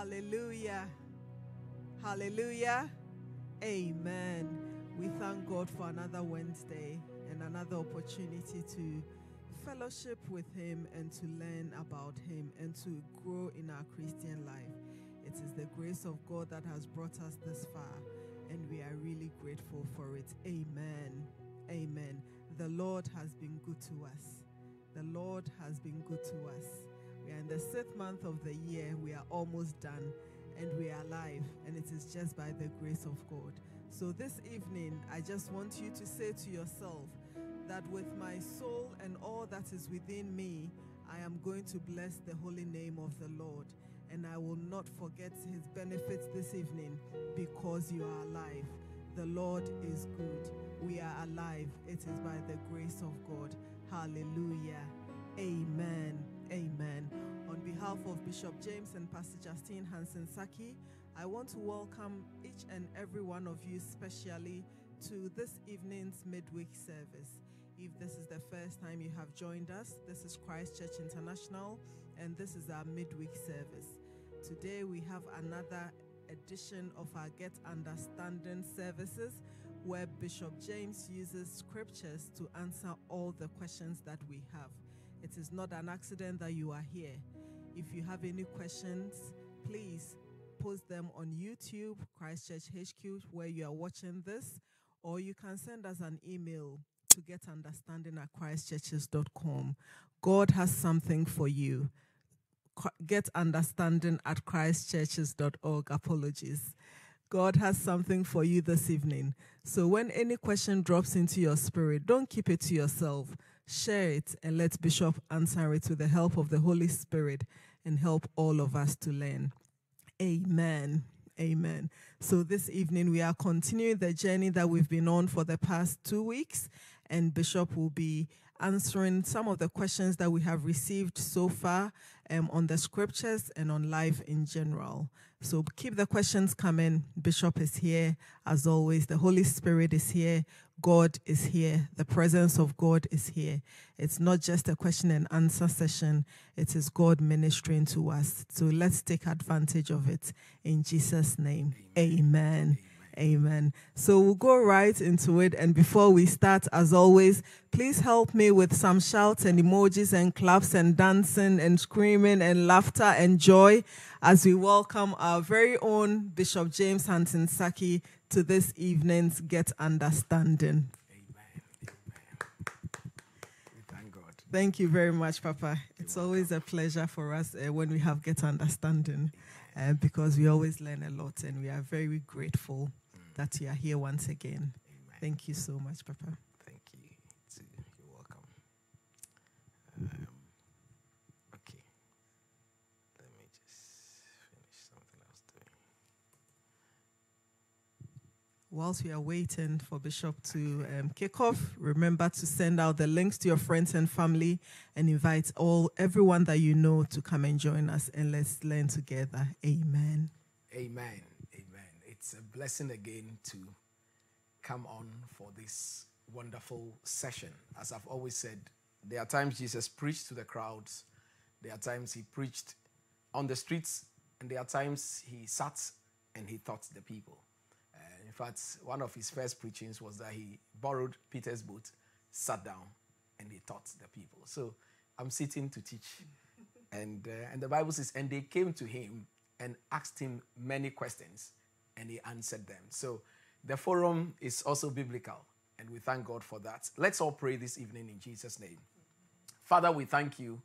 Hallelujah. Hallelujah. Amen. We thank God for another Wednesday and another opportunity to fellowship with Him and to learn about Him and to grow in our Christian life. It is the grace of God that has brought us this far, and we are really grateful for it. Amen. Amen. The Lord has been good to us. The Lord has been good to us. We are in the sixth month of the year. We are almost done and we are alive, and it is just by the grace of God. So, this evening, I just want you to say to yourself that with my soul and all that is within me, I am going to bless the holy name of the Lord, and I will not forget his benefits this evening because you are alive. The Lord is good. We are alive. It is by the grace of God. Hallelujah. Amen. Amen. On behalf of Bishop James and Pastor Justine Hansen Saki, I want to welcome each and every one of you specially to this evening's midweek service. If this is the first time you have joined us, this is Christ Church International and this is our midweek service. Today we have another edition of our Get Understanding services where Bishop James uses scriptures to answer all the questions that we have. It is not an accident that you are here. If you have any questions, please post them on YouTube, Christchurch HQ, where you are watching this, or you can send us an email to get understanding at christchurches.com. God has something for you. Get understanding at christchurches.org. Apologies. God has something for you this evening. So when any question drops into your spirit, don't keep it to yourself. Share it and let Bishop answer it with the help of the Holy Spirit and help all of us to learn. Amen. Amen. So this evening we are continuing the journey that we've been on for the past two weeks, and Bishop will be answering some of the questions that we have received so far um, on the scriptures and on life in general. So keep the questions coming. Bishop is here as always. The Holy Spirit is here. God is here. The presence of God is here. It's not just a question and answer session, it is God ministering to us. So let's take advantage of it in Jesus' name. Amen. Amen. Amen. So we'll go right into it. And before we start, as always, please help me with some shouts and emojis and claps and dancing and screaming and laughter and joy as we welcome our very own Bishop James Hansen Saki to this evening's Get Understanding. Amen. Thank God. Thank you very much, Papa. It's always a pleasure for us uh, when we have Get Understanding uh, because we always learn a lot and we are very grateful that you are here once again. Amen. Thank you so much, Papa. Thank you. You're welcome. Um, okay. Let me just finish something was doing. Whilst we are waiting for Bishop to um, kick off, remember to send out the links to your friends and family and invite all everyone that you know to come and join us and let's learn together. Amen. Amen it's a blessing again to come on for this wonderful session. As I've always said, there are times Jesus preached to the crowds, there are times he preached on the streets, and there are times he sat and he taught the people. Uh, in fact, one of his first preachings was that he borrowed Peter's boat, sat down, and he taught the people. So I'm sitting to teach. and, uh, and the Bible says, and they came to him and asked him many questions and he answered them. So the forum is also biblical, and we thank God for that. Let's all pray this evening in Jesus' name. Father, we thank you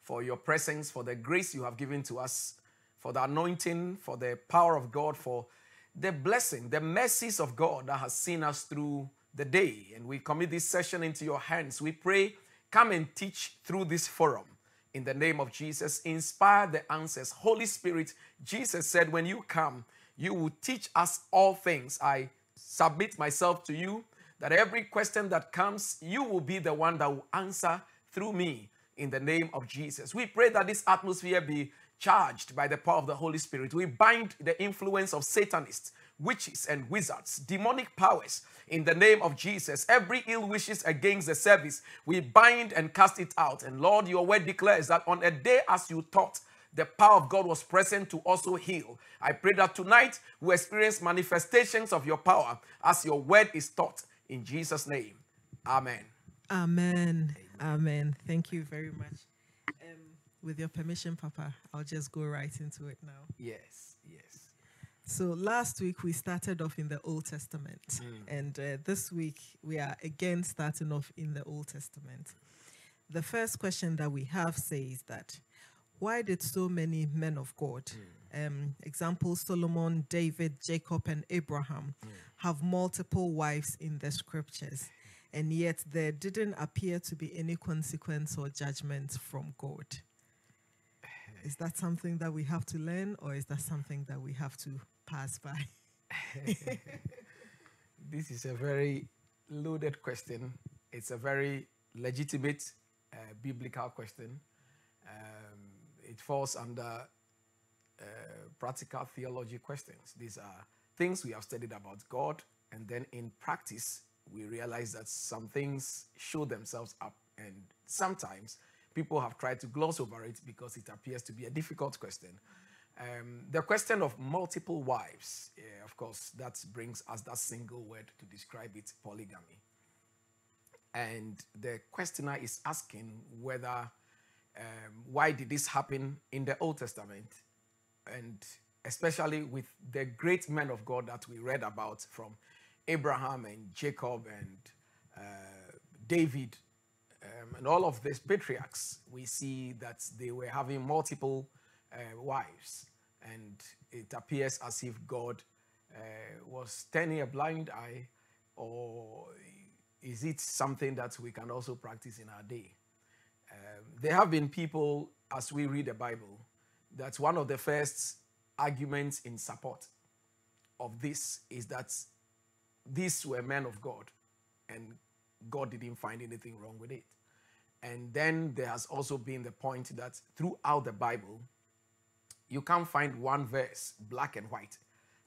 for your presence, for the grace you have given to us, for the anointing, for the power of God, for the blessing, the mercies of God that has seen us through the day. And we commit this session into your hands. We pray, come and teach through this forum. In the name of Jesus, inspire the answers. Holy Spirit, Jesus said, when you come, you will teach us all things. I submit myself to you that every question that comes, you will be the one that will answer through me in the name of Jesus. We pray that this atmosphere be charged by the power of the Holy Spirit. We bind the influence of Satanists, witches, and wizards, demonic powers in the name of Jesus. Every ill wishes against the service, we bind and cast it out. And Lord, your word declares that on a day as you taught, the power of God was present to also heal. I pray that tonight we experience manifestations of your power as your word is taught in Jesus' name. Amen. Amen. Amen. Thank you very much. Um, with your permission, Papa, I'll just go right into it now. Yes, yes. So last week we started off in the Old Testament, and uh, this week we are again starting off in the Old Testament. The first question that we have says that why did so many men of God, um, example Solomon, David, Jacob, and Abraham, have multiple wives in the scriptures, and yet there didn't appear to be any consequence or judgment from God? Is that something that we have to learn, or is that something that we have to pass by? This is a very loaded question. It's a very legitimate uh, biblical question. Um, it falls under uh, practical theology questions. These are things we have studied about God, and then in practice, we realize that some things show themselves up, and sometimes people have tried to gloss over it because it appears to be a difficult question. Um, the question of multiple wives, eh, of course, that brings us that single word to describe it polygamy. And the questioner is asking whether, um, why did this happen in the Old Testament? And especially with the great men of God that we read about from Abraham and Jacob and uh, David um, and all of these patriarchs, we see that they were having multiple uh, wives. And it appears as if God uh, was turning a blind eye, or is it something that we can also practice in our day? Um, there have been people, as we read the Bible, that one of the first arguments in support of this is that these were men of God and God didn't find anything wrong with it. And then there has also been the point that throughout the Bible, you can't find one verse, black and white,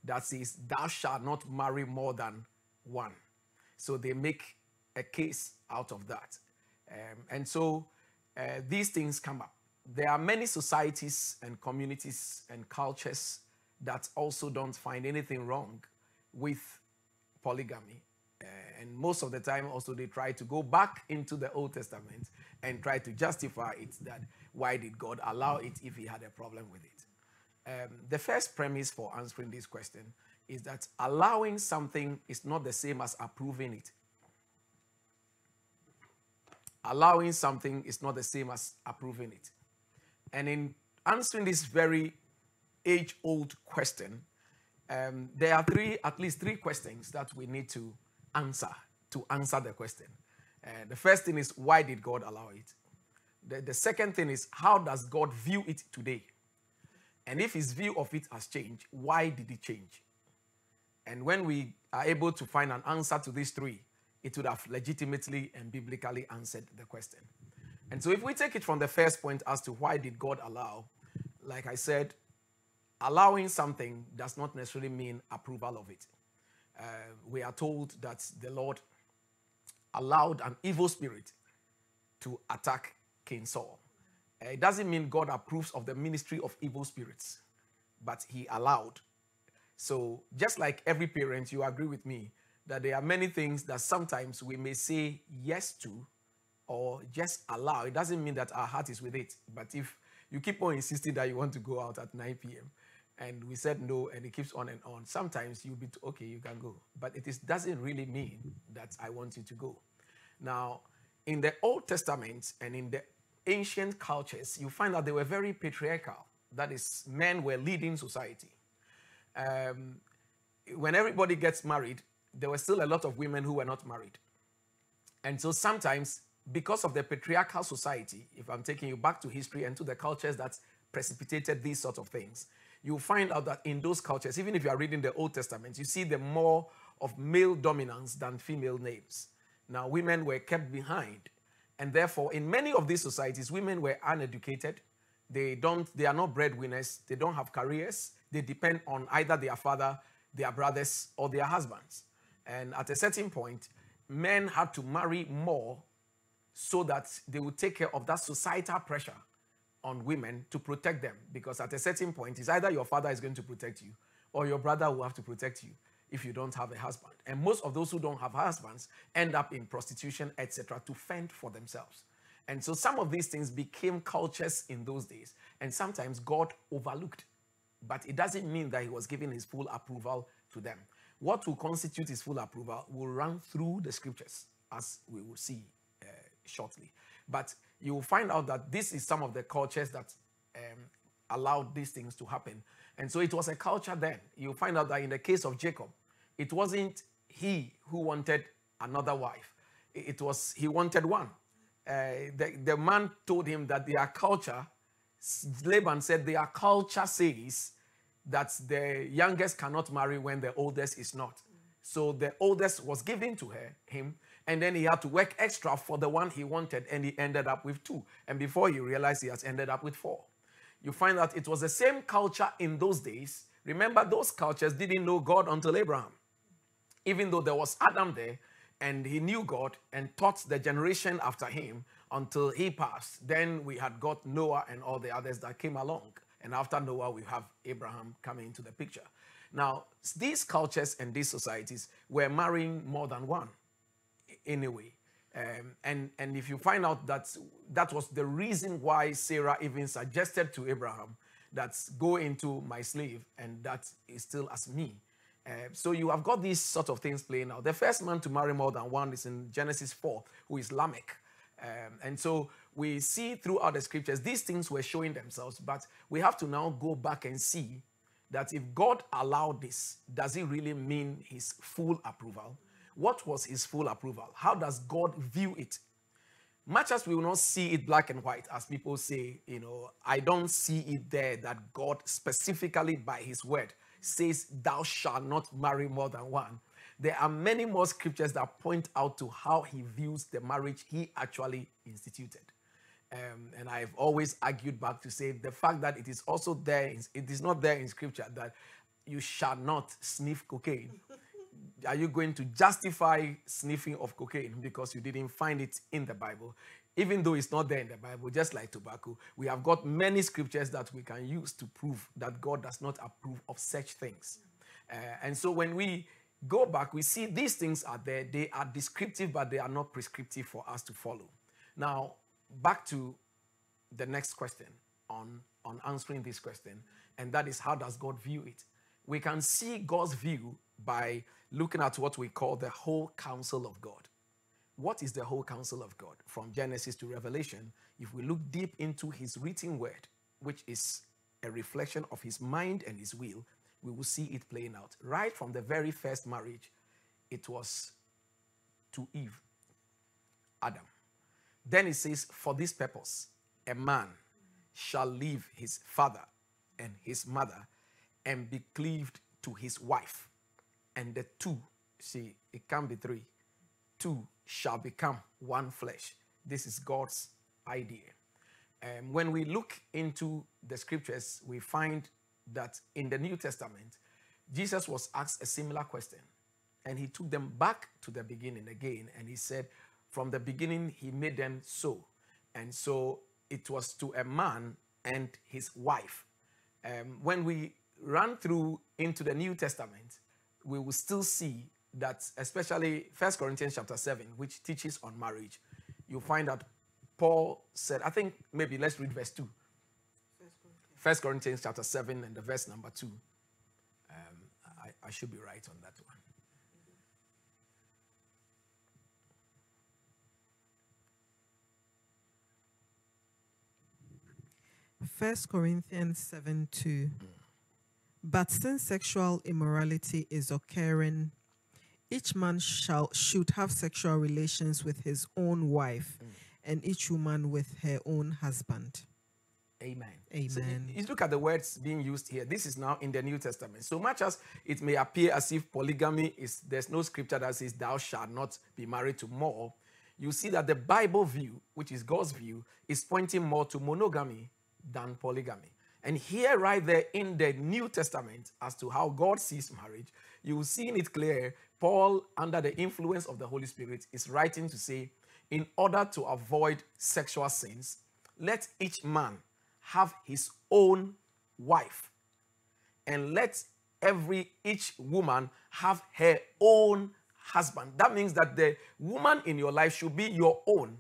that says, Thou shalt not marry more than one. So they make a case out of that. Um, and so uh, these things come up. There are many societies and communities and cultures that also don't find anything wrong with polygamy. Uh, and most of the time, also, they try to go back into the Old Testament and try to justify it that why did God allow it if he had a problem with it? Um, the first premise for answering this question is that allowing something is not the same as approving it. Allowing something is not the same as approving it. And in answering this very age old question, um, there are three, at least three questions that we need to answer to answer the question. Uh, the first thing is, why did God allow it? The, the second thing is, how does God view it today? And if his view of it has changed, why did it change? And when we are able to find an answer to these three, it would have legitimately and biblically answered the question. And so if we take it from the first point as to why did God allow, like I said, allowing something does not necessarily mean approval of it. Uh, we are told that the Lord allowed an evil spirit to attack King Saul. Uh, it doesn't mean God approves of the ministry of evil spirits, but he allowed. So, just like every parent, you agree with me that there are many things that sometimes we may say yes to or just allow. It doesn't mean that our heart is with it. But if you keep on insisting that you want to go out at 9 p.m., and we said no, and it keeps on and on. Sometimes you'll be t- okay, you can go, but it is, doesn't really mean that I want you to go. Now, in the Old Testament and in the ancient cultures, you find that they were very patriarchal. That is, men were leading society. Um, when everybody gets married, there were still a lot of women who were not married. And so sometimes, because of the patriarchal society, if I'm taking you back to history and to the cultures that precipitated these sort of things, you'll find out that in those cultures, even if you are reading the Old Testament, you see the more of male dominance than female names. Now, women were kept behind. And therefore, in many of these societies, women were uneducated. They don't, they are not breadwinners, they don't have careers, they depend on either their father, their brothers, or their husbands. And at a certain point, men had to marry more so that they would take care of that societal pressure on women to protect them because at a certain point, it's either your father is going to protect you or your brother will have to protect you if you don't have a husband. And most of those who don't have husbands end up in prostitution, etc., to fend for themselves. And so some of these things became cultures in those days, and sometimes God overlooked. But it doesn't mean that He was giving His full approval to them. What will constitute His full approval will run through the scriptures, as we will see uh, shortly. But you will find out that this is some of the cultures that um, allowed these things to happen. And so it was a culture then. You'll find out that in the case of Jacob, it wasn't he who wanted another wife, it was he wanted one. Uh, the, the man told him that their culture, Laban said, their culture says that the youngest cannot marry when the oldest is not. So the oldest was given to her, him, and then he had to work extra for the one he wanted, and he ended up with two. And before he realized, he has ended up with four. You find that it was the same culture in those days. Remember, those cultures didn't know God until Abraham. Even though there was Adam there, and he knew God and taught the generation after him until he passed. Then we had got Noah and all the others that came along. And after Noah, we have Abraham coming into the picture. Now, these cultures and these societies were marrying more than one anyway. Um, and, and if you find out that that was the reason why Sarah even suggested to Abraham that go into my slave and that is still as me. Uh, so you have got these sort of things playing out. The first man to marry more than one is in Genesis 4, who is Lamech. Um, and so we see throughout the scriptures, these things were showing themselves, but we have to now go back and see that if God allowed this, does it really mean his full approval? What was his full approval? How does God view it? Much as we will not see it black and white, as people say, you know, I don't see it there that God specifically by his word says, Thou shalt not marry more than one. There are many more scriptures that point out to how he views the marriage he actually instituted. Um, and I've always argued back to say the fact that it is also there, it is not there in scripture that you shall not sniff cocaine. are you going to justify sniffing of cocaine because you didn't find it in the Bible? even though it's not there in the Bible, just like tobacco, we have got many scriptures that we can use to prove that God does not approve of such things. Uh, and so when we go back, we see these things are there. They are descriptive, but they are not prescriptive for us to follow. Now, back to the next question on, on answering this question, and that is how does God view it? We can see God's view by looking at what we call the whole counsel of God what is the whole counsel of God from Genesis to Revelation? If we look deep into his written word, which is a reflection of his mind and his will, we will see it playing out. Right from the very first marriage, it was to Eve, Adam. Then it says, For this purpose, a man shall leave his father and his mother and be cleaved to his wife. And the two, see, it can be three, two shall become one flesh. This is God's idea. Um, when we look into the scriptures, we find that in the New Testament, Jesus was asked a similar question. And he took them back to the beginning again. And he said, From the beginning, he made them so. And so it was to a man and his wife. Um, when we run through into the New Testament, we will still see that especially First Corinthians chapter 7, which teaches on marriage, you find that Paul said, I think maybe let's read verse 2. First Corinthians chapter 7 and the verse number 2. Um, I, I should be right on that one. First Corinthians 7 2. Mm. But since sexual immorality is occurring each man shall should have sexual relations with his own wife, mm. and each woman with her own husband. Amen. Amen. So you look at the words being used here. This is now in the New Testament. So much as it may appear as if polygamy is there's no scripture that says thou shalt not be married to more, you see that the Bible view, which is God's view, is pointing more to monogamy than polygamy. And here, right there in the New Testament, as to how God sees marriage, you will see it clear Paul, under the influence of the Holy Spirit, is writing to say, in order to avoid sexual sins, let each man have his own wife, and let every each woman have her own husband. That means that the woman in your life should be your own,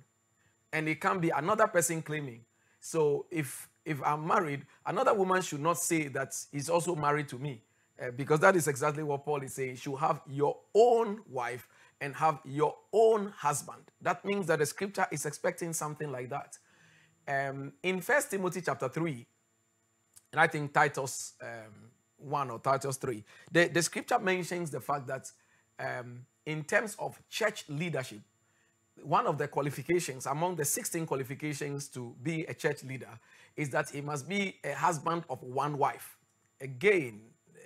and it can be another person claiming. So if if I'm married, another woman should not say that he's also married to me, uh, because that is exactly what Paul is saying. You should have your own wife and have your own husband. That means that the scripture is expecting something like that. Um, in First Timothy chapter 3, and I think Titus um, 1 or Titus 3, the, the scripture mentions the fact that um, in terms of church leadership, one of the qualifications among the 16 qualifications to be a church leader is that he must be a husband of one wife. Again, eh,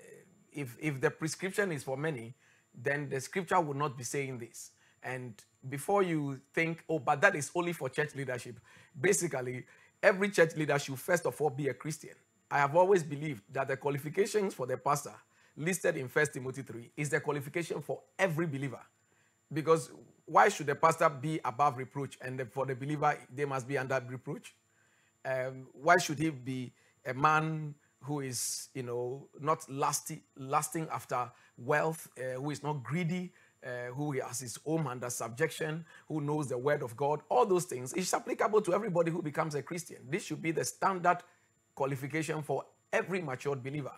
if, if the prescription is for many, then the scripture would not be saying this. And before you think, oh, but that is only for church leadership, basically, every church leader should first of all be a Christian. I have always believed that the qualifications for the pastor listed in 1 Timothy 3 is the qualification for every believer. Because why should the pastor be above reproach and for the believer, they must be under reproach? Um, why should he be a man who is, you know, not lusty, lusting after wealth, uh, who is not greedy, uh, who has his home under subjection, who knows the word of God, all those things. It's applicable to everybody who becomes a Christian. This should be the standard qualification for every matured believer.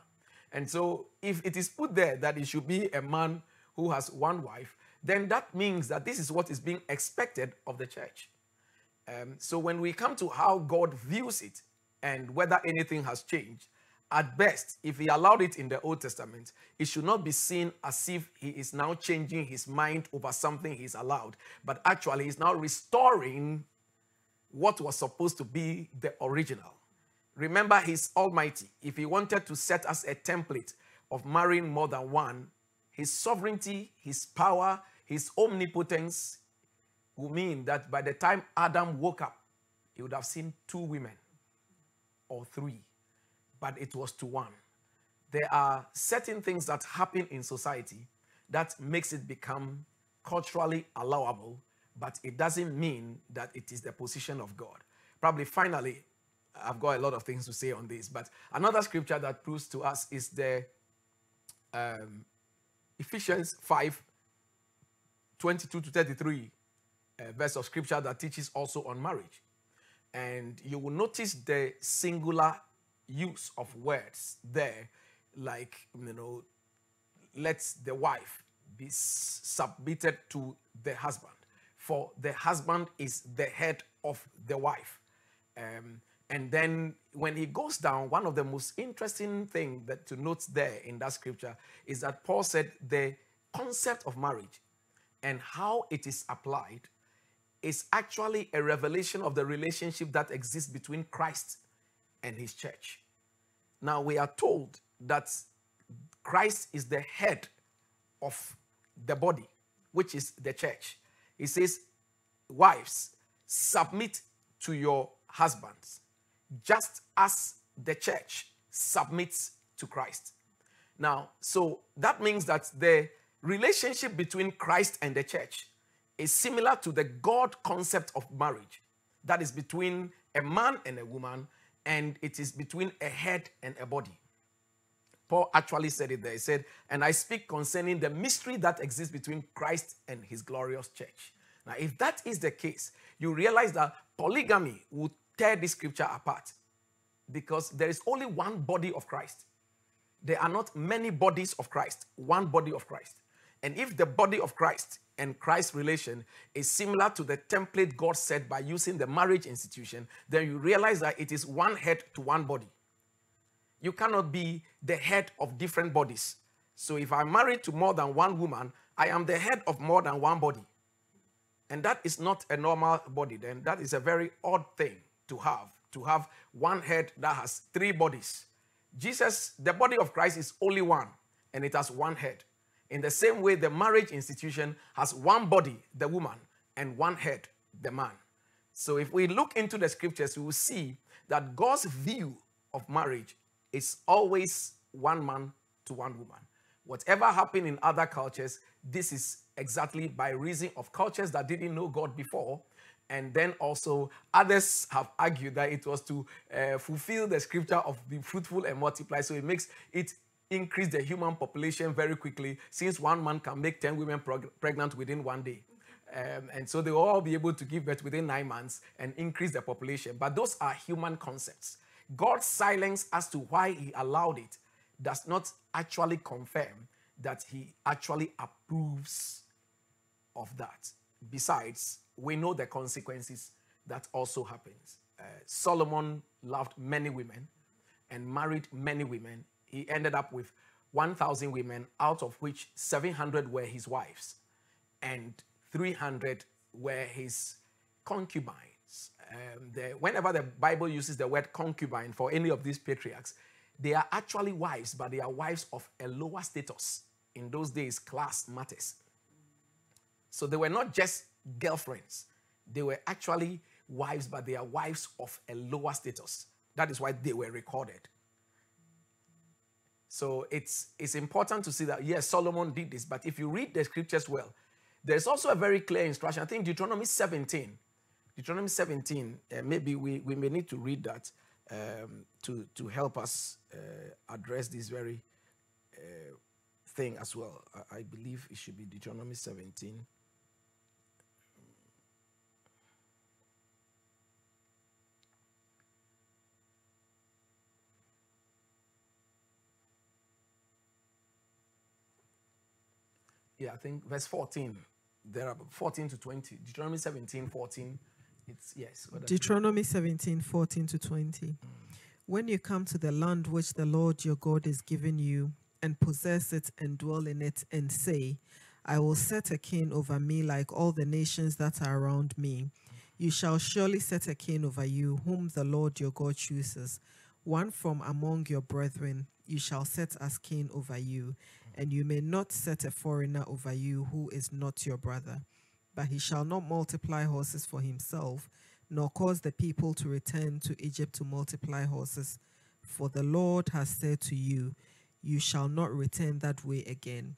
And so, if it is put there that it should be a man who has one wife, then that means that this is what is being expected of the church. Um, so, when we come to how God views it and whether anything has changed, at best, if he allowed it in the Old Testament, it should not be seen as if he is now changing his mind over something he's allowed, but actually, he's now restoring what was supposed to be the original. Remember, he's almighty. If he wanted to set us a template of marrying more than one, his sovereignty, his power, his omnipotence will mean that by the time Adam woke up, he would have seen two women or three but it was to one. There are certain things that happen in society that makes it become culturally allowable, but it doesn't mean that it is the position of God. Probably finally, I've got a lot of things to say on this, but another scripture that proves to us is the um, Ephesians 5 22 to 33 uh, verse of scripture that teaches also on marriage. And you will notice the singular use of words there, like, you know, let the wife be submitted to the husband, for the husband is the head of the wife. Um, and then when he goes down, one of the most interesting things that to note there in that scripture is that Paul said the concept of marriage and how it is applied is actually a revelation of the relationship that exists between Christ and his church. Now we are told that Christ is the head of the body, which is the church. He says, Wives, submit to your husbands, just as the church submits to Christ. Now, so that means that the relationship between Christ and the church is similar to the God concept of marriage. That is between a man and a woman, and it is between a head and a body. Paul actually said it there. He said, And I speak concerning the mystery that exists between Christ and his glorious church. Now, if that is the case, you realize that polygamy would tear this scripture apart because there is only one body of Christ. There are not many bodies of Christ, one body of Christ. And if the body of Christ and Christ's relation is similar to the template God set by using the marriage institution, then you realize that it is one head to one body. You cannot be the head of different bodies. So if I'm married to more than one woman, I am the head of more than one body. And that is not a normal body, then that is a very odd thing to have, to have one head that has three bodies. Jesus, the body of Christ is only one, and it has one head. In the same way, the marriage institution has one body, the woman, and one head, the man. So if we look into the scriptures, we will see that God's view of marriage is always one man to one woman. Whatever happened in other cultures, this is exactly by reason of cultures that didn't know God before And then also, others have argued that it was to uh, fulfill the scripture of be fruitful and multiply. So it makes it increase the human population very quickly, since one man can make 10 women pregnant within one day. Um, and so they will all be able to give birth within nine months and increase the population. But those are human concepts. God's silence as to why he allowed it does not actually confirm that he actually approves of that. Besides, we know the consequences that also happens. Uh, Solomon loved many women and married many women. He ended up with 1,000 women, out of which 700 were his wives and 300 were his concubines. Um, the, whenever the Bible uses the word concubine for any of these patriarchs, they are actually wives, but they are wives of a lower status. In those days, class matters. So they were not just girlfriends, they were actually wives, but they are wives of a lower status. That is why they were recorded. So it's, it's important to see that, yes, Solomon did this, but if you read the scriptures well, there's also a very clear instruction. I think Deuteronomy 17. Deuteronomy 17, uh, maybe we, we may need to read that um, to, to help us uh, address this very uh, thing as well. I, I believe it should be Deuteronomy 17. Yeah, I think verse 14. There are 14 to 20. Deuteronomy 17, 14. It's yes. Deuteronomy 17 14 to 20. When you come to the land which the Lord your God is giving you, and possess it and dwell in it, and say, I will set a king over me like all the nations that are around me. You shall surely set a king over you, whom the Lord your God chooses. One from among your brethren you shall set as king over you, and you may not set a foreigner over you who is not your brother but he shall not multiply horses for himself, nor cause the people to return to Egypt to multiply horses. For the Lord has said to you, You shall not return that way again.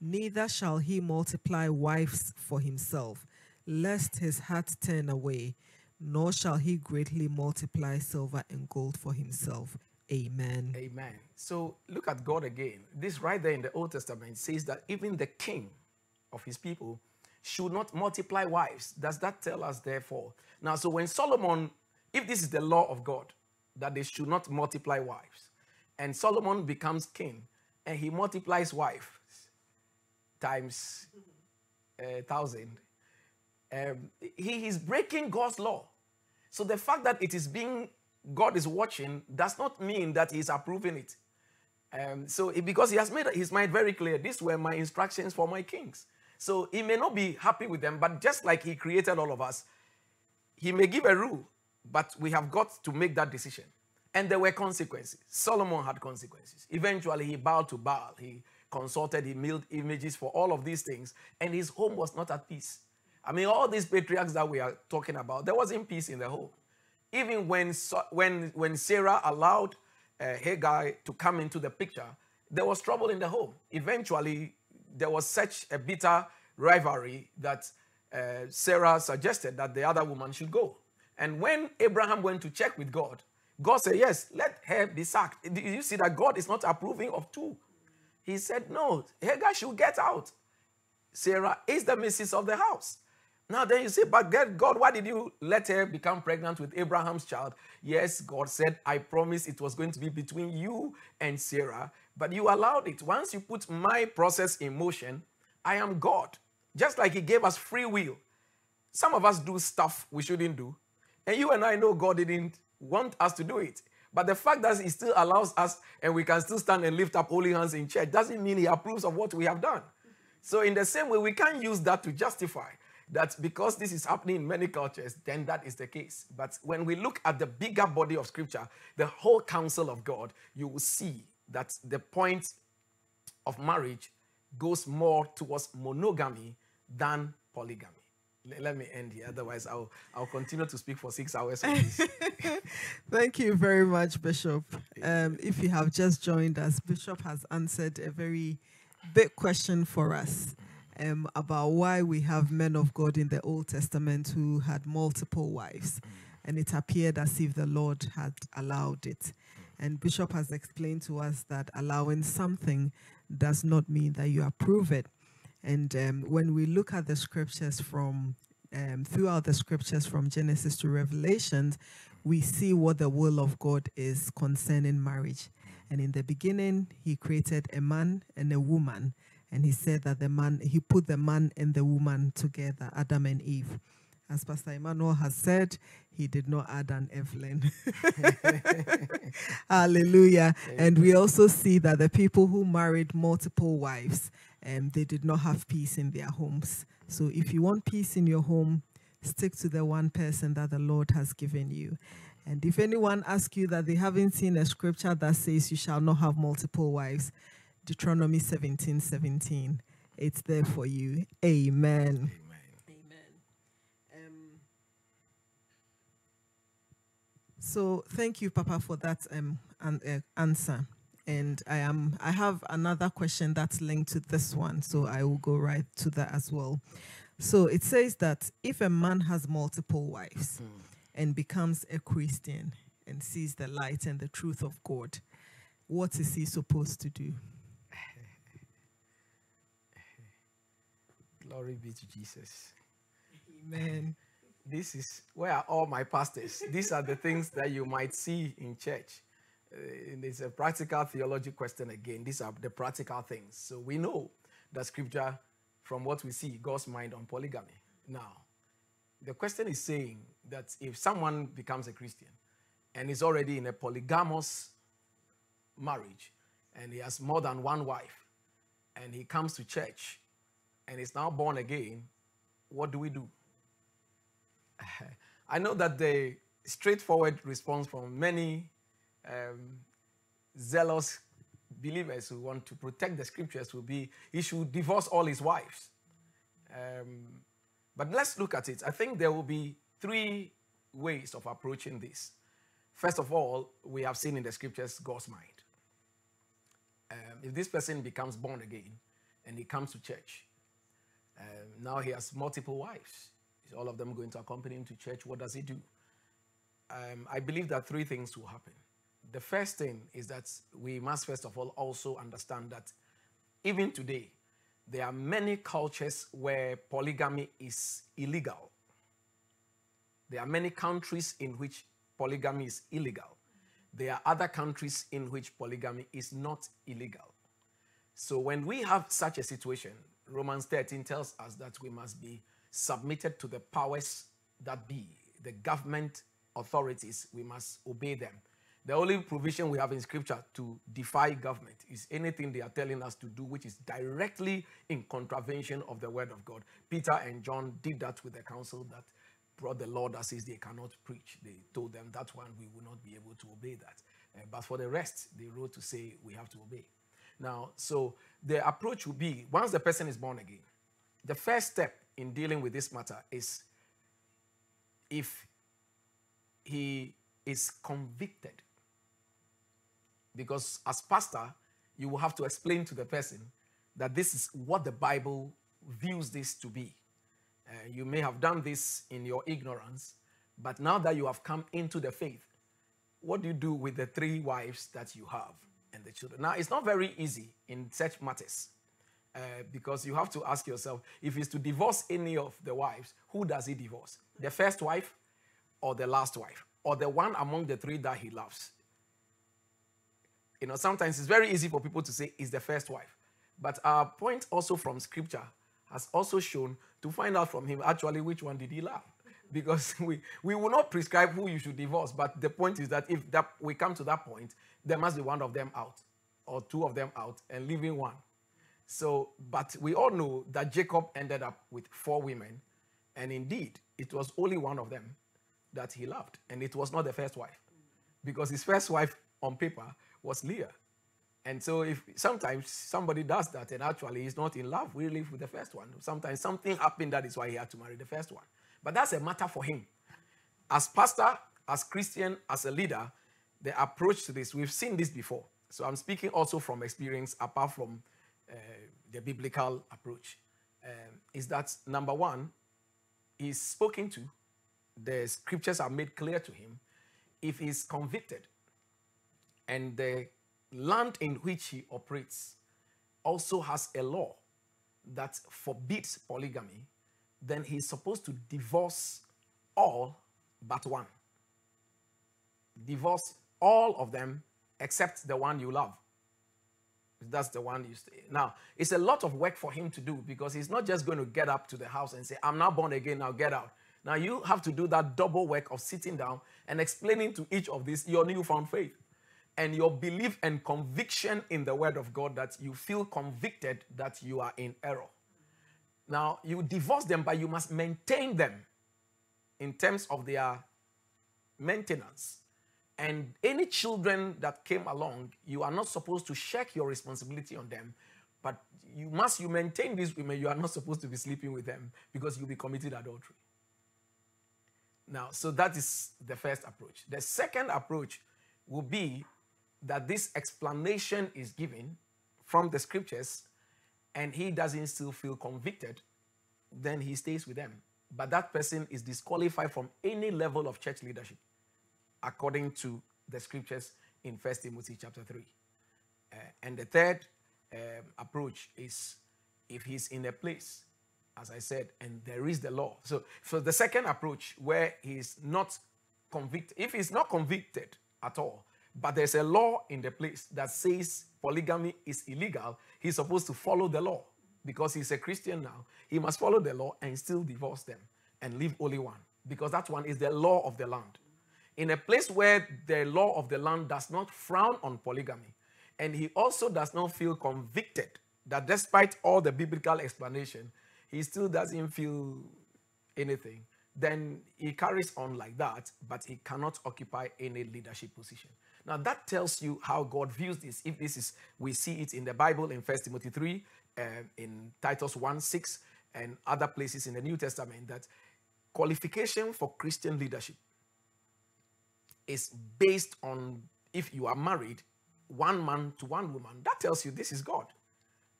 Neither shall he multiply wives for himself, lest his heart turn away, nor shall he greatly multiply silver and gold for himself. Amen. Amen. So look at God again. This right there in the Old Testament says that even the king of his people should not multiply wives. Does that tell us, therefore? Now, so when Solomon, if this is the law of God, that they should not multiply wives, and Solomon becomes king and he multiplies wives times a thousand, um, he is breaking God's law. So the fact that it is being God is watching does not mean that He is approving it. Um, so it- because He has made His mind very clear, these were my instructions for my kings. So He may not be happy with them, but just like He created all of us, He may give a rule, but we have got to make that decision. And there were consequences. Solomon had consequences. Eventually, he bowed to Baal. He consulted, he milled images for all of these things, and his home was not at peace. I mean, all these patriarchs that we are talking about, there wasn't peace in the home. Even when, when, when Sarah allowed uh, Hagar to come into the picture, there was trouble in the home. Eventually, there was such a bitter rivalry that uh, Sarah suggested that the other woman should go. And when Abraham went to check with God, God said, Yes, let her be sacked. Do you see that God is not approving of two? He said, No, Hagar should get out. Sarah is the missus of the house. Now then you say, but God, why did you let her become pregnant with Abraham's child? Yes, God said, I promised it was going to be between you and Sarah, but you allowed it. Once you put my process in motion, I am God. Just like He gave us free will. Some of us do stuff we shouldn't do. And you and I know God didn't want us to do it. But the fact that He still allows us and we can still stand and lift up holy hands in church doesn't mean He approves of what we have done. So, in the same way, we can't use that to justify that because this is happening in many cultures, then that is the case. But when we look at the bigger body of Scripture, the whole counsel of God, you will see that the point of marriage goes more towards monogamy than polygamy. Le- Let me end here, otherwise, I'll, I'll continue to speak for six hours. Thank you very much, Bishop. Um, if you have just joined us, Bishop has answered a very big question for us. Um, about why we have men of God in the Old Testament who had multiple wives. And it appeared as if the Lord had allowed it. And Bishop has explained to us that allowing something does not mean that you approve it. And um, when we look at the scriptures from um, throughout the scriptures from Genesis to Revelations, we see what the will of God is concerning marriage. And in the beginning, He created a man and a woman. And He said that the man, He put the man and the woman together, Adam and Eve. As Pastor Emmanuel has said, he did not add an Evelyn. Hallelujah. And we also see that the people who married multiple wives, um, they did not have peace in their homes. So if you want peace in your home, stick to the one person that the Lord has given you. And if anyone asks you that they haven't seen a scripture that says you shall not have multiple wives, Deuteronomy 17 17, it's there for you. Amen. Amen. So thank you, Papa, for that um, an, uh, answer. And I am I have another question that's linked to this one, so I will go right to that as well. So it says that if a man has multiple wives mm. and becomes a Christian and sees the light and the truth of God, what is he supposed to do? Glory be to Jesus. Amen this is where are all my pastors? These are the things that you might see in church. Uh, it's a practical theology question again. These are the practical things. So we know that scripture from what we see, God's mind on polygamy. Now, the question is saying that if someone becomes a Christian and is already in a polygamous marriage and he has more than one wife and he comes to church and is now born again, what do we do? I know that the straightforward response from many um, zealous believers who want to protect the scriptures will be he should divorce all his wives. Um, but let's look at it. I think there will be three ways of approaching this. First of all, we have seen in the scriptures God's mind. Um, if this person becomes born again and he comes to church, um, now he has multiple wives all of them going to accompany him to church. What does he do? Um, I believe that three things will happen. The first thing is that we must, first of all, also understand that even today, there are many cultures where polygamy is illegal. There are many countries in which polygamy is illegal. There are other countries in which polygamy is not illegal. So when we have such a situation, Romans 13 tells us that we must be submitted to the powers that be, the government authorities, we must obey them. The only provision we have in scripture to defy government is anything they are telling us to do, which is directly in contravention of the word of God. Peter and John did that with the council that brought the law that says they cannot preach. They told them that one we will not be able to obey that. Uh, but for the rest, they wrote to say we have to obey. Now, so the approach will be once the person is born again, the first step in dealing with this matter is if he is convicted. Because as pastor, you will have to explain to the person that this is what the Bible views this to be. Uh, you may have done this in your ignorance, but now that you have come into the faith, what do you do with the three wives that you have and the children? Now, it's not very easy in such matters uh, because you have to ask yourself if he's to divorce any of the wives, who does he divorce? The first wife or the last wife? Or the one among the three that he loves? You know, sometimes it's very easy for people to say it's the first wife. But our point also from scripture has also shown to find out from him actually which one did he love. Because we, we will not prescribe who you should divorce, but the point is that if that we come to that point, there must be one of them out or two of them out and leaving one. So, but we all know that Jacob ended up with four women, and indeed, it was only one of them that he loved, and it was not the first wife, because his first wife on paper was Leah. And so, if sometimes somebody does that, and actually he's not in love we really with the first one, sometimes something happened that is why he had to marry the first one. But that's a matter for him. As pastor, as Christian, as a leader, the approach to this, we've seen this before. So I'm speaking also from experience, apart from uh, the biblical approach. um, is that number one, he's spoken to, the scriptures are made clear to him. If he's convicted and the land in which he operates also has a law that forbids polygamy, then he's supposed to divorce all but one. Divorce all of them except the one you love. That's the one you stay. Now, it's a lot of work for him to do because he's not just going to get up to the house and say, I'm now born again, now get out. Now, you have to do that double work of sitting down and explaining to each of these your newfound faith and your belief and conviction in the word of God that you feel convicted that you are in error. Now, you divorce them, but you must maintain them in terms of their maintenance. And any children that came along, you are not supposed to shirk your responsibility on them, but you must you maintain these women. You are not supposed to be sleeping with them because you'll be committed adultery. Now, so that is the first approach. The second approach will be that this explanation is given from the scriptures and he doesn't still feel convicted, then he stays with them. But that person is disqualified from any level of church leadership, according to the scriptures in First Timothy chapter 3. Uh, and the third um, approach is if he's in a place, as I said, and there is the law. So, so the second approach, where he's not convicted, if he's not convicted at all, but there's a law in the place that says polygamy is illegal, he's supposed to follow the law because he's a Christian now. He must follow the law and still divorce them and leave only one because that one is the law of the land. In a place where the law of the land does not frown on polygamy, and he also does not feel convicted that despite all the biblical explanation, he still doesn't feel anything, then he carries on like that, but he cannot occupy any leadership position. Now that tells you how God views this. If this is, we see it in the Bible in First Timothy 3, uh, in Titus 1 6, and other places in the New Testament, that qualification for Christian leadership is based on if you are married, one man to one woman. That tells you this is God.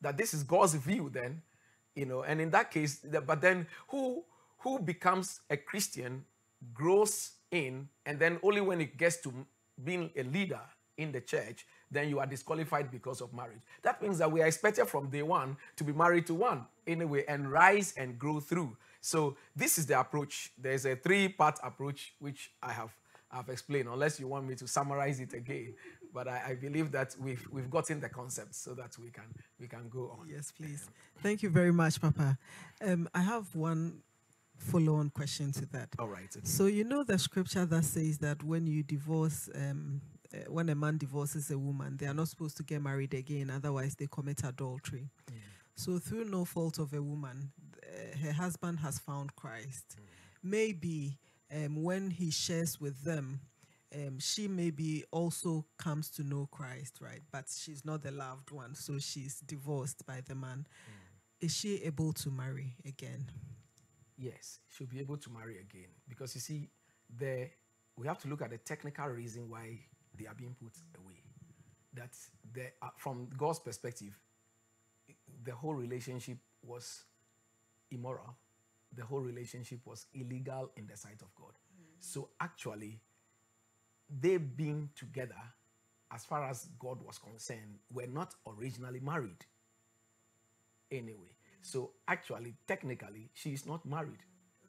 That this is God's view, then, you know, and in that case, but then who who becomes a Christian grows in, and then only when it gets to being a leader in the church, then you are disqualified because of marriage. That means that we are expected from day one to be married to one anyway and rise and grow through. So this is the approach. There's a three-part approach which I have I've explained, unless you want me to summarize it again. But I, I, believe that we've we've gotten the concept so that we can we can go on. Yes, please. Thank you very much, Papa. Um, I have one follow-on question to that. All right. Okay. So you know the scripture that says that when you divorce, um, uh, when a man divorces a woman, they are not supposed to get married again, otherwise they commit adultery. Mm. So through no fault of a woman, uh, her husband has found Christ. Mm. Maybe um, when he shares with them, um, she maybe also comes to know Christ, right? But she's not the loved one, so she's divorced by the man. Mm. Is she able to marry again? yes, she'll be able to marry again. Because you see, the, we have to look at the technical reason why they are being put away. That the, uh, from God's perspective, the whole relationship was immoral. The whole relationship was illegal in the sight of God. Mm. So actually, they being together, as far as God was concerned, were not originally married anyway. So actually, technically, she is not married.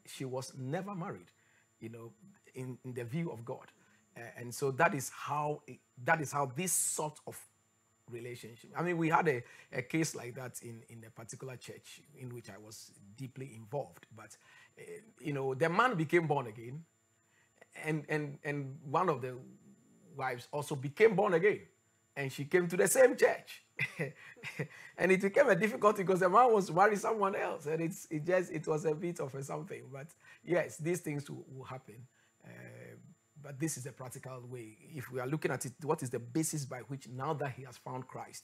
She was never married, you know, in, in the view of God. Uh, and so that is how it, that is how this sort of relationship. I mean, we had a, a case like that in, in a particular church in which I was deeply involved. But uh, you know, the man became born again, and and and one of the wives also became born again, and she came to the same church. and it became a difficulty because the man was to marry someone else, and it's it just it was a bit of a something. But yes, these things will, will happen. Uh, but this is a practical way. If we are looking at it, what is the basis by which now that he has found Christ,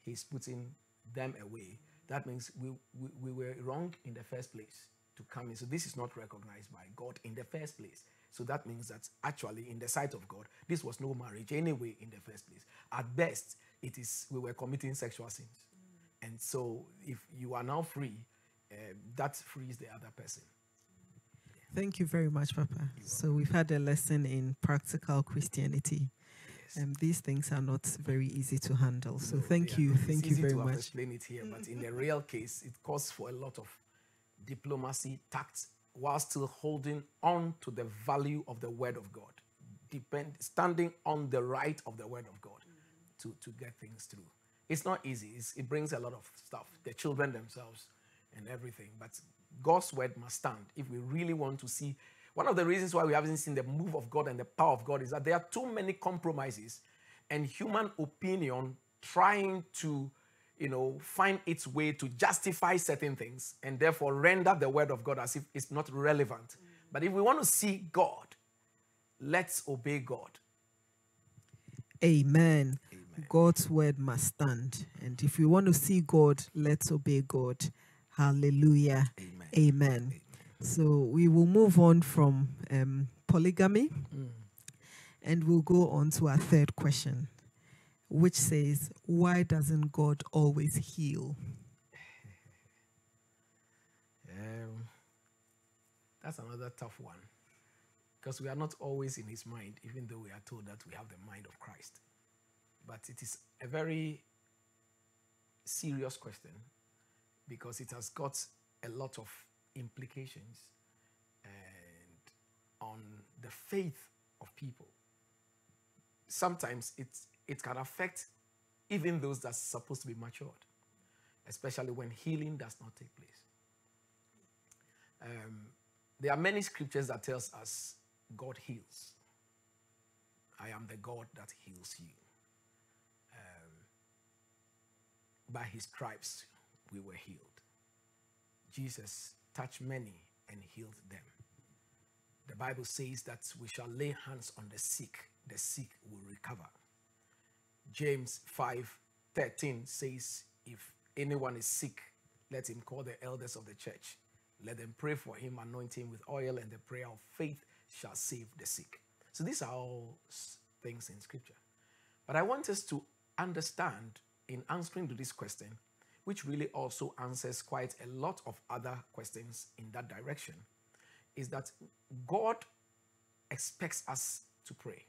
he's putting them away? That means we, we, we were wrong in the first place to come in. So this is not recognized by God in the first place. So that means that actually, in the sight of God, this was no marriage anyway in the first place. At best, it is we were committing sexual sins. Mm. And so if you are now free uh, that frees the other person. Thank you very much, Papa. So we've had a lesson in practical Christianity. Yes. And these things are not very easy to handle. So No, thank you, thank you easy very much. Explain it here, but in the real case, it calls for a lot of diplomacy, tact, while still holding on to the value of the Word of God, depend standing on the right of the Word of God to to get things through. It's not easy. It's, it brings a lot of stuff. The children themselves and everything, but God's word must stand if we really want to see. One of the reasons why we haven't seen the move of God and the power of God is that there are too many compromises and human opinion trying to, you know, find its way to justify certain things and therefore render the word of God as if it's not relevant. Mm. But if we want to see God, let's obey God. Amen. Amen. God's word must stand. And if we want to see God, let's obey God. Hallelujah. Amen. Amen. So we will move on from um, polygamy and we'll go on to our third question, which says, Why doesn't God always heal? Um, that's another tough one because we are not always in his mind, even though we are told that we have the mind of Christ. But it is a very serious question because it has got a lot of implications and on the faith of people. Sometimes it, it can affect even those that's supposed to be matured, especially when healing does not take place. Um, there are many scriptures that tells us God heals. I am the God that heals you. Um, by his stripes we were healed. Jesus touched many and healed them. The Bible says that we shall lay hands on the sick, the sick will recover. James 5 13 says, If anyone is sick, let him call the elders of the church. Let them pray for him, anoint him with oil, and the prayer of faith shall save the sick. So these are all things in scripture. But I want us to understand in answering to this question, which really also answers quite a lot of other questions in that direction, is that God expects us to pray.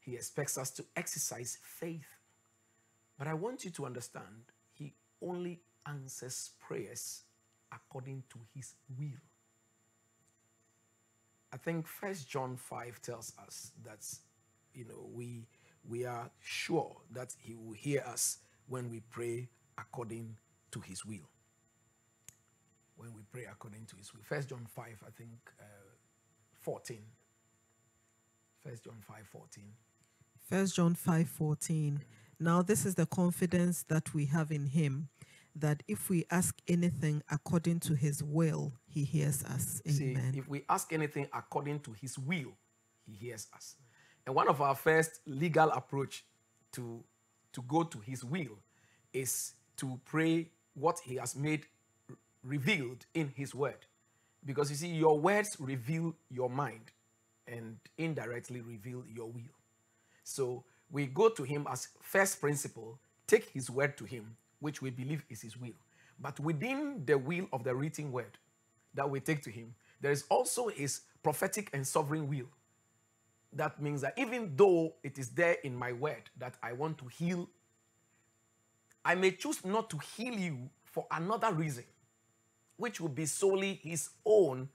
He expects us to exercise faith. But I want you to understand, He only answers prayers according to His will. I think First John 5 tells us that, you know, we, we are sure that He will hear us when we pray according to His will. When we pray according to His will. First John 5, I think, uh, 14. First John 5, 14. First John 5:14. Now this is the confidence that we have in him that if we ask anything according to his will, he hears us. See, Amen. if we ask anything according to his will, he hears us. And one of our first legal approach to, to go to his will is to pray what he has made revealed in his word. Because you see, your words reveal your mind and indirectly reveal your will. So we go to him as first principle, take his word to him, which we believe is his will. But within the will of the written word that we take to him, there is also his prophetic and sovereign will. That means that even though it is there in my word that I want to heal, I may choose not to heal you for another reason, which would be solely his own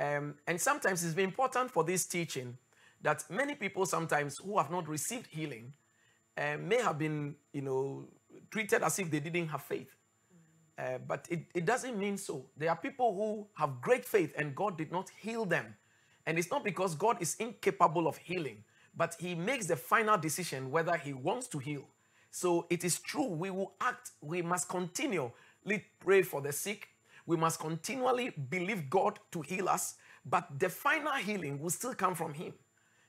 um, and sometimes it's very important for this teaching that many people sometimes who have not received healing um, may have been, you know, treated as if they didn't have faith. Uh, but it, it doesn't mean so. There are people who have great faith and God did not heal them. And it's not because God is incapable of healing, but He makes the final decision whether He wants to heal. So it is true, we will act, we must continually pray for the sick, we must continually believe God to heal us, but the final healing will still come from Him.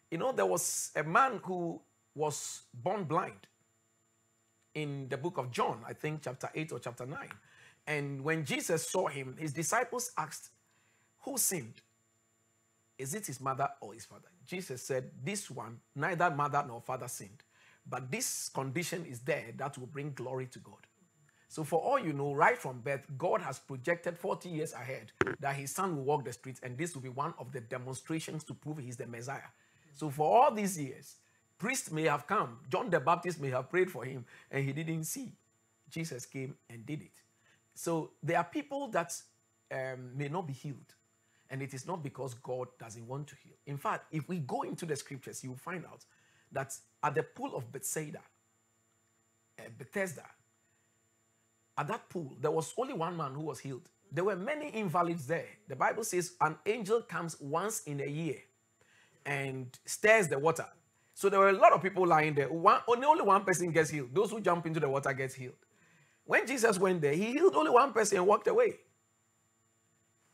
You know, there was a man who was born blind in the book of John, I think chapter 8 or chapter 9. And when Jesus saw him, his disciples asked, Who sinned? Is it his mother or his father? Jesus said, This one, neither mother nor father sinned. But this condition is there that will bring glory to God. So, for all you know, right from birth, God has projected 40 years ahead that his son will walk the streets, and this will be one of the demonstrations to prove he's the Messiah. So, for all these years, priests may have come, John the Baptist may have prayed for him, and he didn't see. Jesus came and did it. So, there are people that um, may not be healed, and it is not because God doesn't want to heal. In fact, if we go into the scriptures, you will find out that at the pool of Bethsaida, uh, Bethesda, at that pool, there was only one man who was healed. There were many invalids there. The Bible says an angel comes once in a year and stirs the water. So there were a lot of people lying there. One, only, only one person gets healed. Those who jump into the water gets healed. When Jesus went there, he healed only one person and walked away.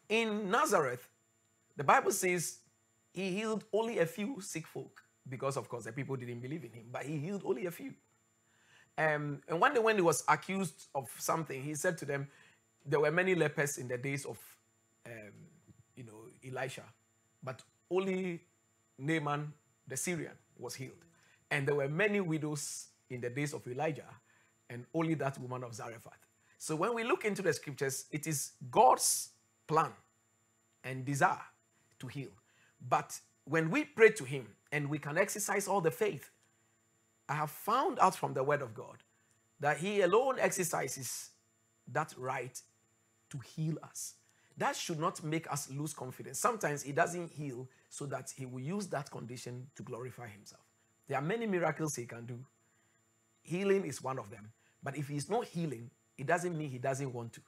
In Nazareth, the Bible says he healed only a few sick folk because, of course, the people didn't believe in him, but he healed only a few. Um, and one day when he was accused of something, he said to them, there were many lepers in the days of, um, you know, Elisha, but only Naaman the Syrian was healed. And there were many widows in the days of Elijah, and only that woman of Zarephath. So when we look into the scriptures, it is God's plan and desire to heal. But when we pray to Him and we can exercise all the faith I have found out from the Word of God that He alone exercises that right to heal us. That should not make us lose confidence. Sometimes He doesn't heal so that He will use that condition to glorify Himself. There are many miracles He can do. Healing is one of them. But if He's not healing, it doesn't mean He doesn't want to.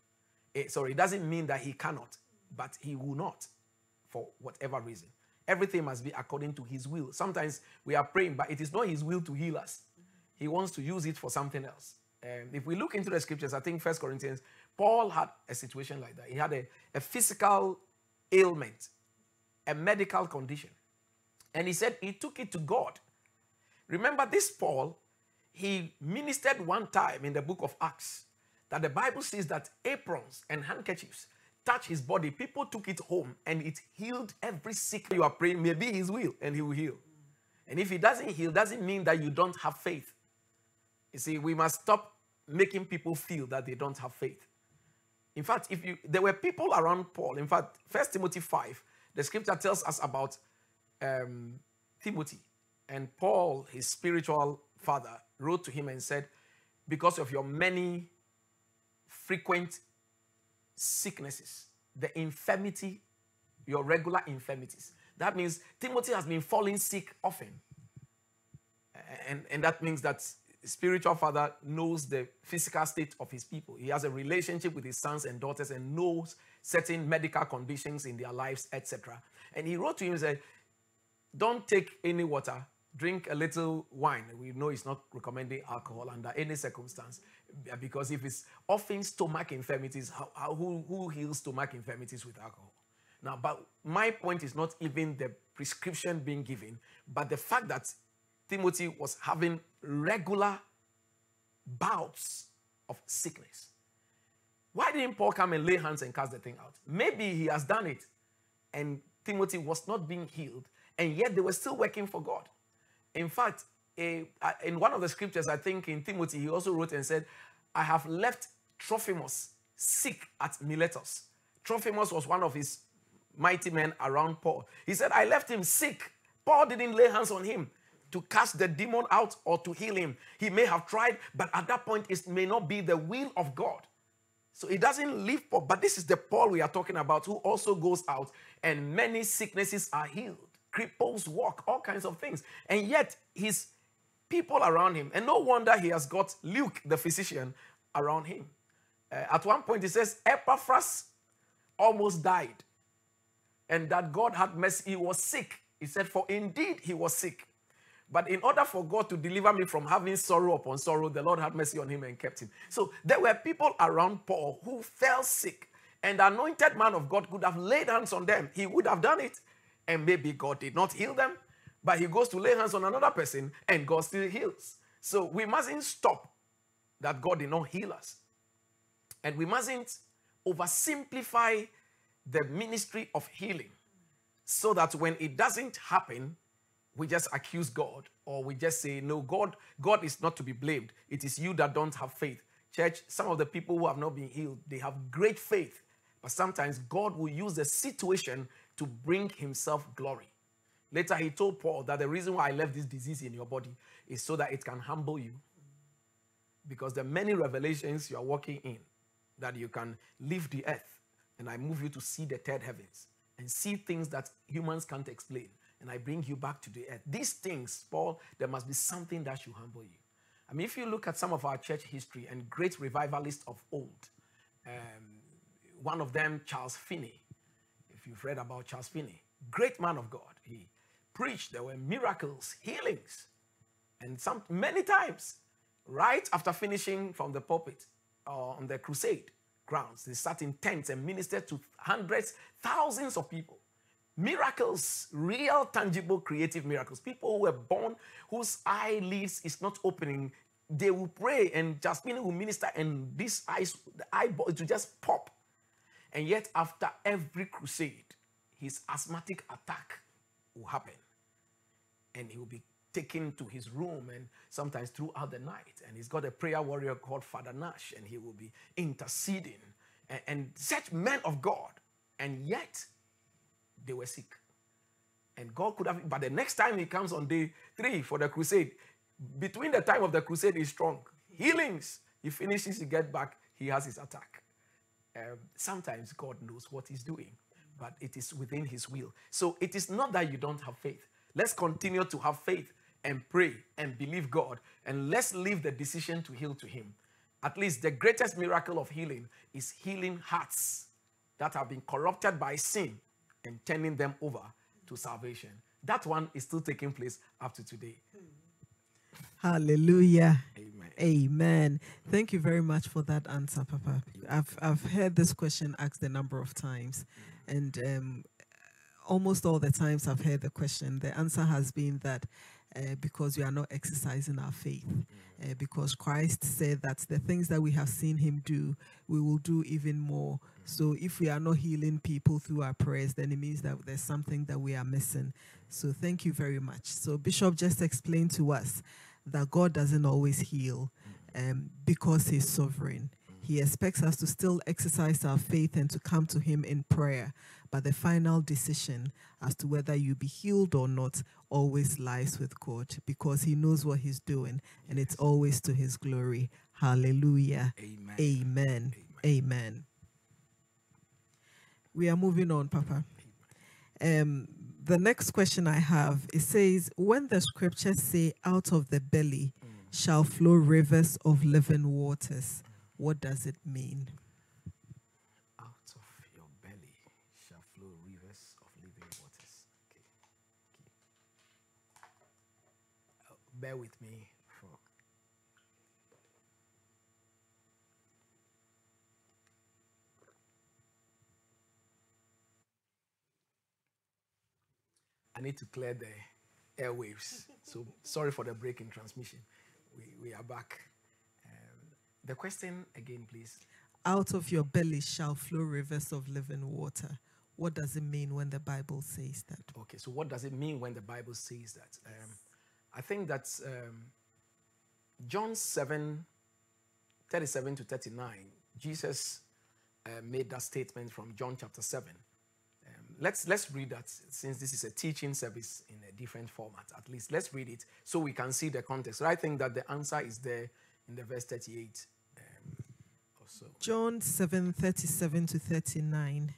Eh, sorry, it doesn't mean that He cannot, but He will not for whatever reason. Everything must be according to His will. Sometimes we are praying, but it is not His will to heal us. He wants to use it for something else. And if we look into the scriptures, I think First Corinthians, Paul had a situation like that. He had a, a physical ailment, a medical condition. And he said he took it to God. Remember, this Paul, he ministered one time in the book of Acts that the Bible says that aprons and handkerchiefs touch his body. People took it home and it healed every sick you are praying. Maybe his will and he will heal. And if he doesn't heal, doesn't mean that you don't have faith. You see, we must stop making people feel that they don't have faith. In fact, if you there were people around Paul. In fact, First Timothy 5, the scripture tells us about um, Timothy. And Paul, his spiritual father, wrote to him and said, Because of your many frequent sicknesses, the infirmity, your regular infirmities. That means Timothy has been falling sick often. And, and that means that spiritual father knows the physical state of his people. He has a relationship with his sons and daughters and knows certain medical conditions in their lives, etc. And he wrote to him and said, Don't take any water, drink a little wine. We know it's not recommending alcohol under any circumstance because if it's often stomach infirmities, how, how, who, who heals stomach infirmities with alcohol? Now, but my point is not even the prescription being given, but the fact that Timothy was having regular bouts of sickness. Why didn't Paul come and lay hands and cast the thing out? Maybe he has done it and Timothy was not being healed, and yet they were still working for God. In fact, a, in one of the scriptures, I think in Timothy, he also wrote and said, I have left Trophimus sick at Miletus. Trophimus was one of his mighty men around Paul. He said, I left him sick. Paul didn't lay hands on him to cast the demon out or to heal him. He may have tried, but at that point, it may not be the will of God. So it doesn't live Paul. But this is the Paul we are talking about who also goes out and many sicknesses are healed. Cripples walk, all kinds of things. And yet, his people around him. And no wonder he has got Luke, the physician, around him. Uh, at one point, he says, Epaphras almost died. And that God had mercy. He was sick. He said, For indeed he was sick. But in order for God to deliver me from having sorrow upon sorrow, the Lord had mercy on him and kept him. So there were people around Paul who fell sick, and the anointed man of God could have laid hands on them. He would have done it, and maybe God did not heal them, but he goes to lay hands on another person, and God still heals. So we mustn't stop that God did not heal us. And we mustn't oversimplify the ministry of healing so that when it doesn't happen, we just accuse God or we just say, no, God, God is not to be blamed. It is you that don't have faith. Church, some of the people who have not been healed, they have great faith, but sometimes God will use the situation to bring himself glory. Later, he told Paul that the reason why I left this disease in your body is so that it can humble you. Because the many revelations you are walking in, that you can leave the earth, and I move you to see the third heavens and see things that humans can't explain, and I bring you back to the earth. These things, Paul, there must be something that should humble you. I mean, if you look at some of our church history and great revivalists of old, um, one of them, Charles Finney, you've read about Charles Finney, great man of God, he preached, there were miracles, healings, and some many times, right after finishing from the pulpit uh, on the crusade grounds, they sat in tents and ministered to hundreds, thousands of people miracles, real, tangible, creative miracles. People who were born whose eyelids is not opening, they will pray and Jasmine will minister, and this eyes, the eyeball, it will just pop. And yet, after every crusade, his asthmatic attack will happen, and he will be taken to his room and sometimes throughout the night. And he's got a prayer warrior called Father Nash, and he will be interceding. And, and such men of God, and yet they were sick. And God could have, but the next time he comes on day three for the crusade, between the time of the crusade, he's strong. Healings. He finishes, he gets back, he has his attack. Um, sometimes God knows what he's doing, but it is within his will. So it is not that you don't have faith. Let's continue to have faith and pray and believe God, and let's leave the decision to heal to him. At least the greatest miracle of healing is healing hearts that have been corrupted by sin and turning them over to salvation. That one is still taking place up to today. Hallelujah. Amen. Amen. Thank you very much for that answer, Papa. I've I've heard this question asked a number of times, and um, almost all the times I've heard the question, the answer has been that uh, because we are not exercising our faith. Uh, because Christ said that the things that we have seen him do, we will do even more. So if we are not healing people through our prayers, then it means that there's something that we are missing. So thank you very much. So Bishop just explained to us that God doesn't always heal um, because he's sovereign. He expects us to still exercise our faith and to come to him in prayer. But the final decision as to whether you be healed or not always lies with God because he knows what he's doing and it's always to his glory. Hallelujah. Amen. Amen. Amen. We are moving on, Papa. Um, the next question I have it says, when the scriptures say, "Out of the belly shall flow rivers of living waters," what does it mean? Out of your belly shall flow rivers of living waters. Okay. okay. Uh, bear with me for. I need to clear the airwaves. so sorry for the break in transmission. We, we are back. Um, the question again, please. Out of your belly shall flow rivers of living water. What does it mean when the Bible says that? Okay, so what does it mean when the Bible says that? Um, I think that um, John 7 37 to 39. Jesus uh, made that statement from John chapter 7. Let's, let's read that since this is a teaching service in a different format, at least. Let's read it so we can see the context. So I think that the answer is there in the verse 38 um, or so. John 7 37 to 39.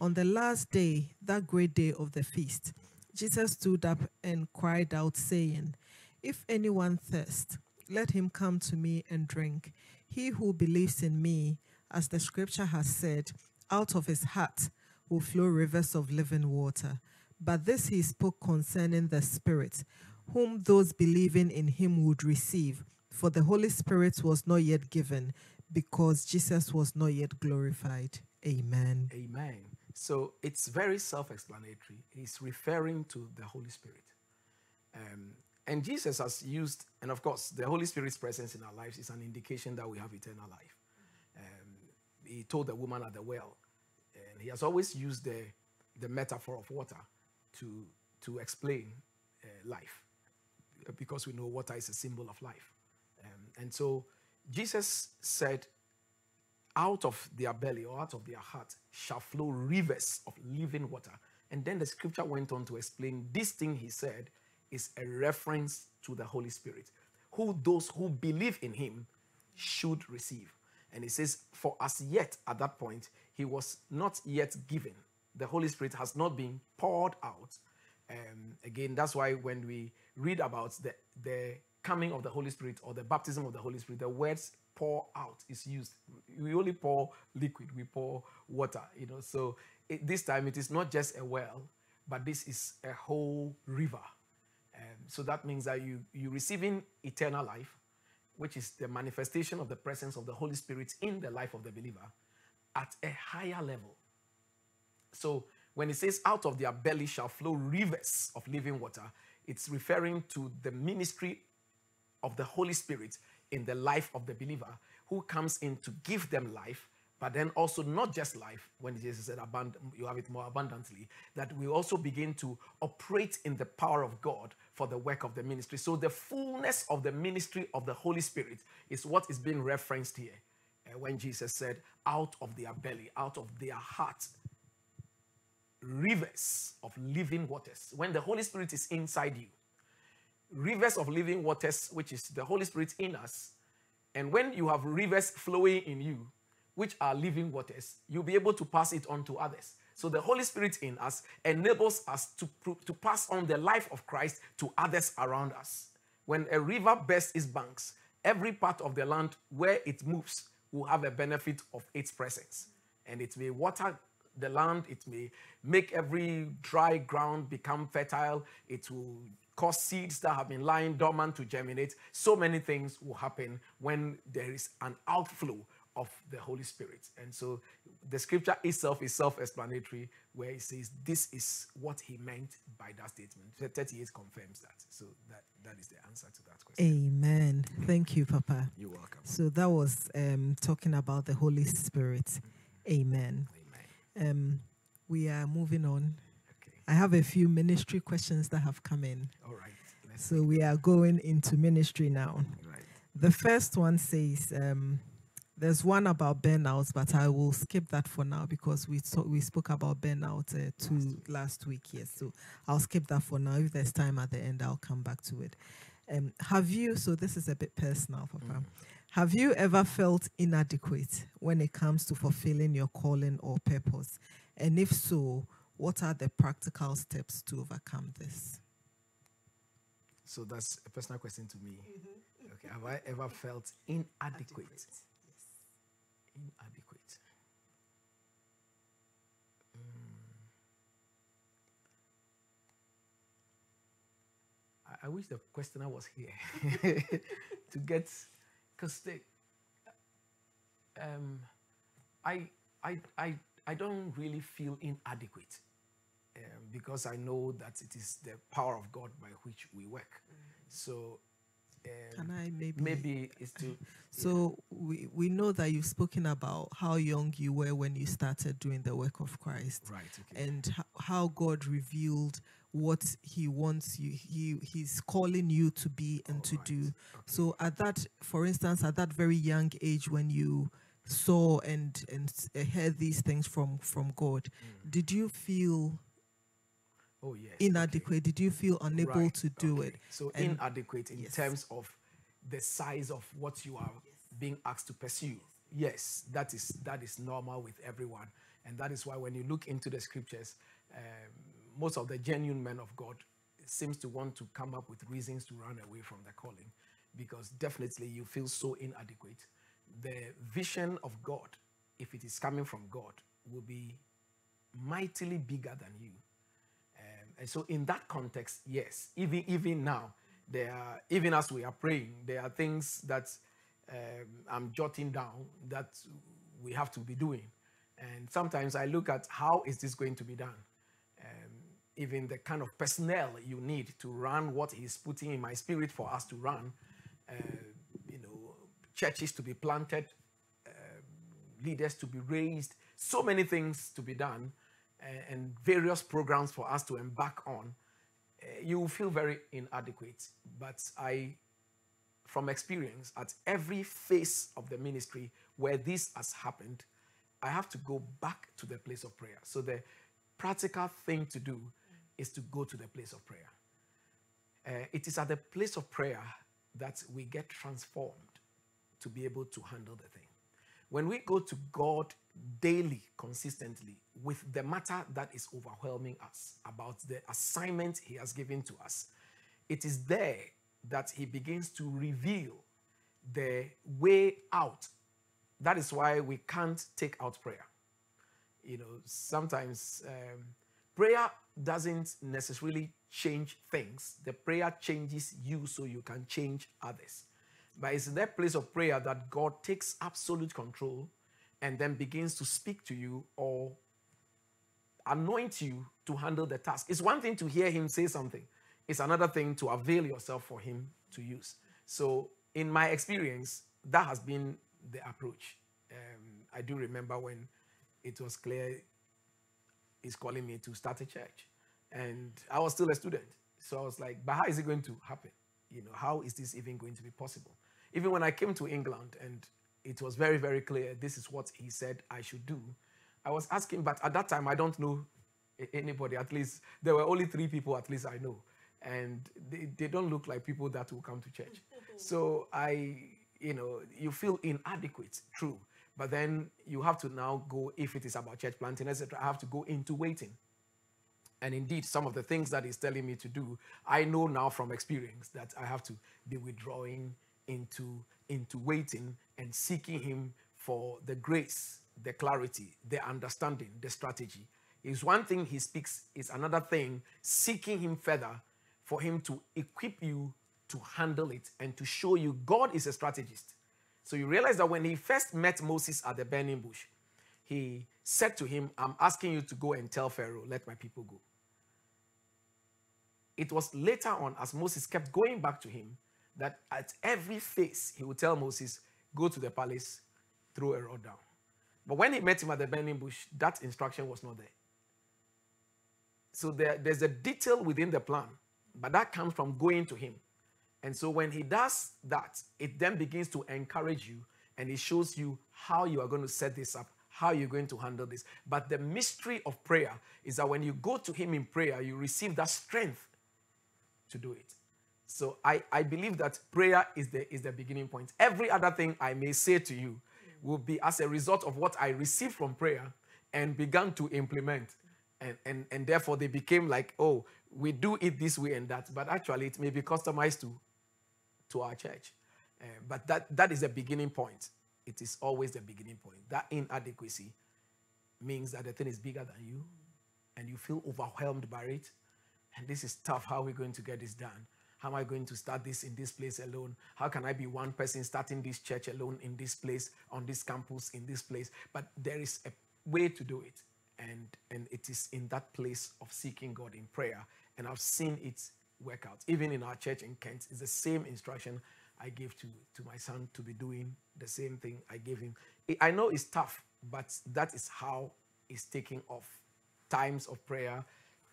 On the last day, that great day of the feast, Jesus stood up and cried out, saying, If anyone thirst, let him come to me and drink. He who believes in me, as the scripture has said, out of his heart will flow rivers of living water. But this he spoke concerning the Spirit, whom those believing in him would receive. For the Holy Spirit was not yet given, because Jesus was not yet glorified. Amen. Amen. So it's very self explanatory. He's referring to the Holy Spirit. Um, and Jesus has used, and of course, the Holy Spirit's presence in our lives is an indication that we have eternal life. Um, he told the woman at the well, he has always used the, the metaphor of water to, to explain uh, life, because we know water is a symbol of life. Um, and so Jesus said, out of their belly or out of their heart shall flow rivers of living water. And then the scripture went on to explain this thing he said is a reference to the Holy Spirit, who those who believe in him should receive. And he says, For as yet at that point, he was not yet given. The Holy Spirit has not been poured out. Um, again, that's why when we read about the, the coming of the Holy Spirit or the baptism of the Holy Spirit, the words pour out is used. We only pour liquid, we pour water, you know. So it, this time it is not just a well, but this is a whole river. Um, so that means that you you receiving eternal life, which is the manifestation of the presence of the Holy Spirit in the life of the believer at a higher level. So when it says out of their belly shall flow rivers of living water, it's referring to the ministry of the Holy Spirit in the life of the believer who comes in to give them life, but then also not just life, when Jesus said you have it more abundantly, that we also begin to operate in the power of God for the work of the ministry. So the fullness of the ministry of the Holy Spirit is what is being referenced here when Jesus said, out of their belly, out of their heart, rivers of living waters. When the Holy Spirit is inside you, rivers of living waters, which is the Holy Spirit in us. And when you have rivers flowing in you, which are living waters, you'll be able to pass it on to others. So the Holy Spirit in us enables us to, to pass on the life of Christ to others around us. When a river bursts its banks, every part of the land where it moves will have a benefit of its presence. And it may water the land, it may make every dry ground become fertile, it will cause seeds that have been lying dormant to germinate. So many things will happen when there is an outflow of the Holy Spirit. And so the scripture itself is self explanatory, where he says this is what he meant by that statement. 38 confirms that. So that, that is the answer to that question. Amen. Thank you, Papa. You're welcome. So that was um, talking about the Holy Spirit. Amen. Amen. Um, we are moving on. Okay. I have a few ministry questions that have come in. All right. So we are going into ministry now. right. The first one says, um, there's one about burnout, but I will skip that for now because we saw, we spoke about burnout uh, two last week. Yes, so I'll skip that for now. If there's time at the end, I'll come back to it. Um, have you? So this is a bit personal, Papa. Have you ever felt inadequate when it comes to fulfilling your calling or purpose? And if so, what are the practical steps to overcome this? So that's a personal question to me. Okay. Have I ever felt inadequate? Inadequate. Mm. I, I wish the questioner was here to get, because they, um, I, I, I, I don't really feel inadequate um, because I know that it is the power of God by which we work. So um, Can I maybe? maybe it's to So we, we know that you've spoken about how young you were when you started doing the work of Christ right. Okay. and how God revealed what he wants you he he's calling you to be and to Alright, do. okay. So at that for instance at that very young age when you saw and and heard these things from from God, did you feel oh yes. okay. inadequate? Did you feel unable Right, to do okay. it? So And- inadequate in Yes. terms of the size of what you are being asked to pursue. Yes, that is that is normal with everyone, and that is why when you look into the scriptures, um, most of the genuine men of God seems to want to come up with reasons to run away from the calling, because definitely you feel so inadequate. The vision of God, if it is coming from God, will be mightily bigger than you. And so, in that context, yes, even even now, there are even as we are praying, there are things that um, I'm jotting down that we have to be doing. And sometimes I look at how is this going to be done. Um, even the kind of personnel you need to run what He's putting in my spirit for us to run. Uh, you know, churches to be planted, leaders to be raised, so many things to be done, uh, and various programs for us to embark on, uh, you will feel very inadequate. But I from experience at every phase of the ministry where this has happened, I have to go back to the place of prayer. So the practical thing to do is to go to the place of prayer. Uh, it is at the place of prayer that we get transformed to be able to handle the thing. When we go to God daily, consistently, with the matter that is overwhelming us about the assignment He has given to us, it is there that He begins to reveal the way out. That is why we can't take out prayer. You know, sometimes um, prayer doesn't necessarily change things, the prayer changes you so you can change others. But it's in that place of prayer that God takes absolute control and then begins to speak to you or anoint you to handle the task. It's one thing to hear Him say something, it's another thing to avail yourself for Him to use. So, in my experience, that has been the approach. Um, I do remember when it was clear He's calling me to start a church. And I was still a student. So I was like, but how is it going to happen? You know, how is this even going to be possible? Even when I came to England and it was very, very clear this is what he said I should do, I was asking, but at that time I don't know anybody, at least there were only three people at least I know. And they, they don't look like people that will come to church. so I, you know, you feel inadequate, true. But then you have to now go, if it is about church planting, etc., I have to go into waiting. And indeed, some of the things that he's telling me to do, I know now from experience that I have to be withdrawing into, into waiting and seeking him for the grace, the clarity, the understanding, the strategy. Is one thing he speaks, is another thing seeking him further for him to equip you to handle it and to show you God is a strategist. So you realize that when he first met Moses at the burning bush, he said to him, I'm asking you to go and tell Pharaoh, let my people go. It was later on, as Moses kept going back to him, that at every phase he would tell Moses, Go to the palace, throw a rod down. But when he met him at the burning bush, that instruction was not there. So there, there's a detail within the plan, but that comes from going to him. And so when he does that, it then begins to encourage you and it shows you how you are going to set this up, how you're going to handle this. But the mystery of prayer is that when you go to him in prayer, you receive that strength to do it. So I, I believe that prayer is the, is the beginning point. Every other thing I may say to you will be as a result of what I received from prayer and began to implement. And, and, and therefore, they became like, oh, we do it this way and that. But actually, it may be customized to, to our church. Uh, but that, that is the beginning point. It is always the beginning point. That inadequacy means that the thing is bigger than you and you feel overwhelmed by it and this is tough. How are we going to get this done? How am I going to start this in this place alone? How can I be one person starting this church alone in this place, on this campus, in this place? But there is a way to do it. And, and it is in that place of seeking God in prayer. And I've seen it work out. Even in our church in Kent, it's the same instruction I gave to, to my son to be doing the same thing I gave him. I know it's tough, but that is how it's taking off. Times of prayer,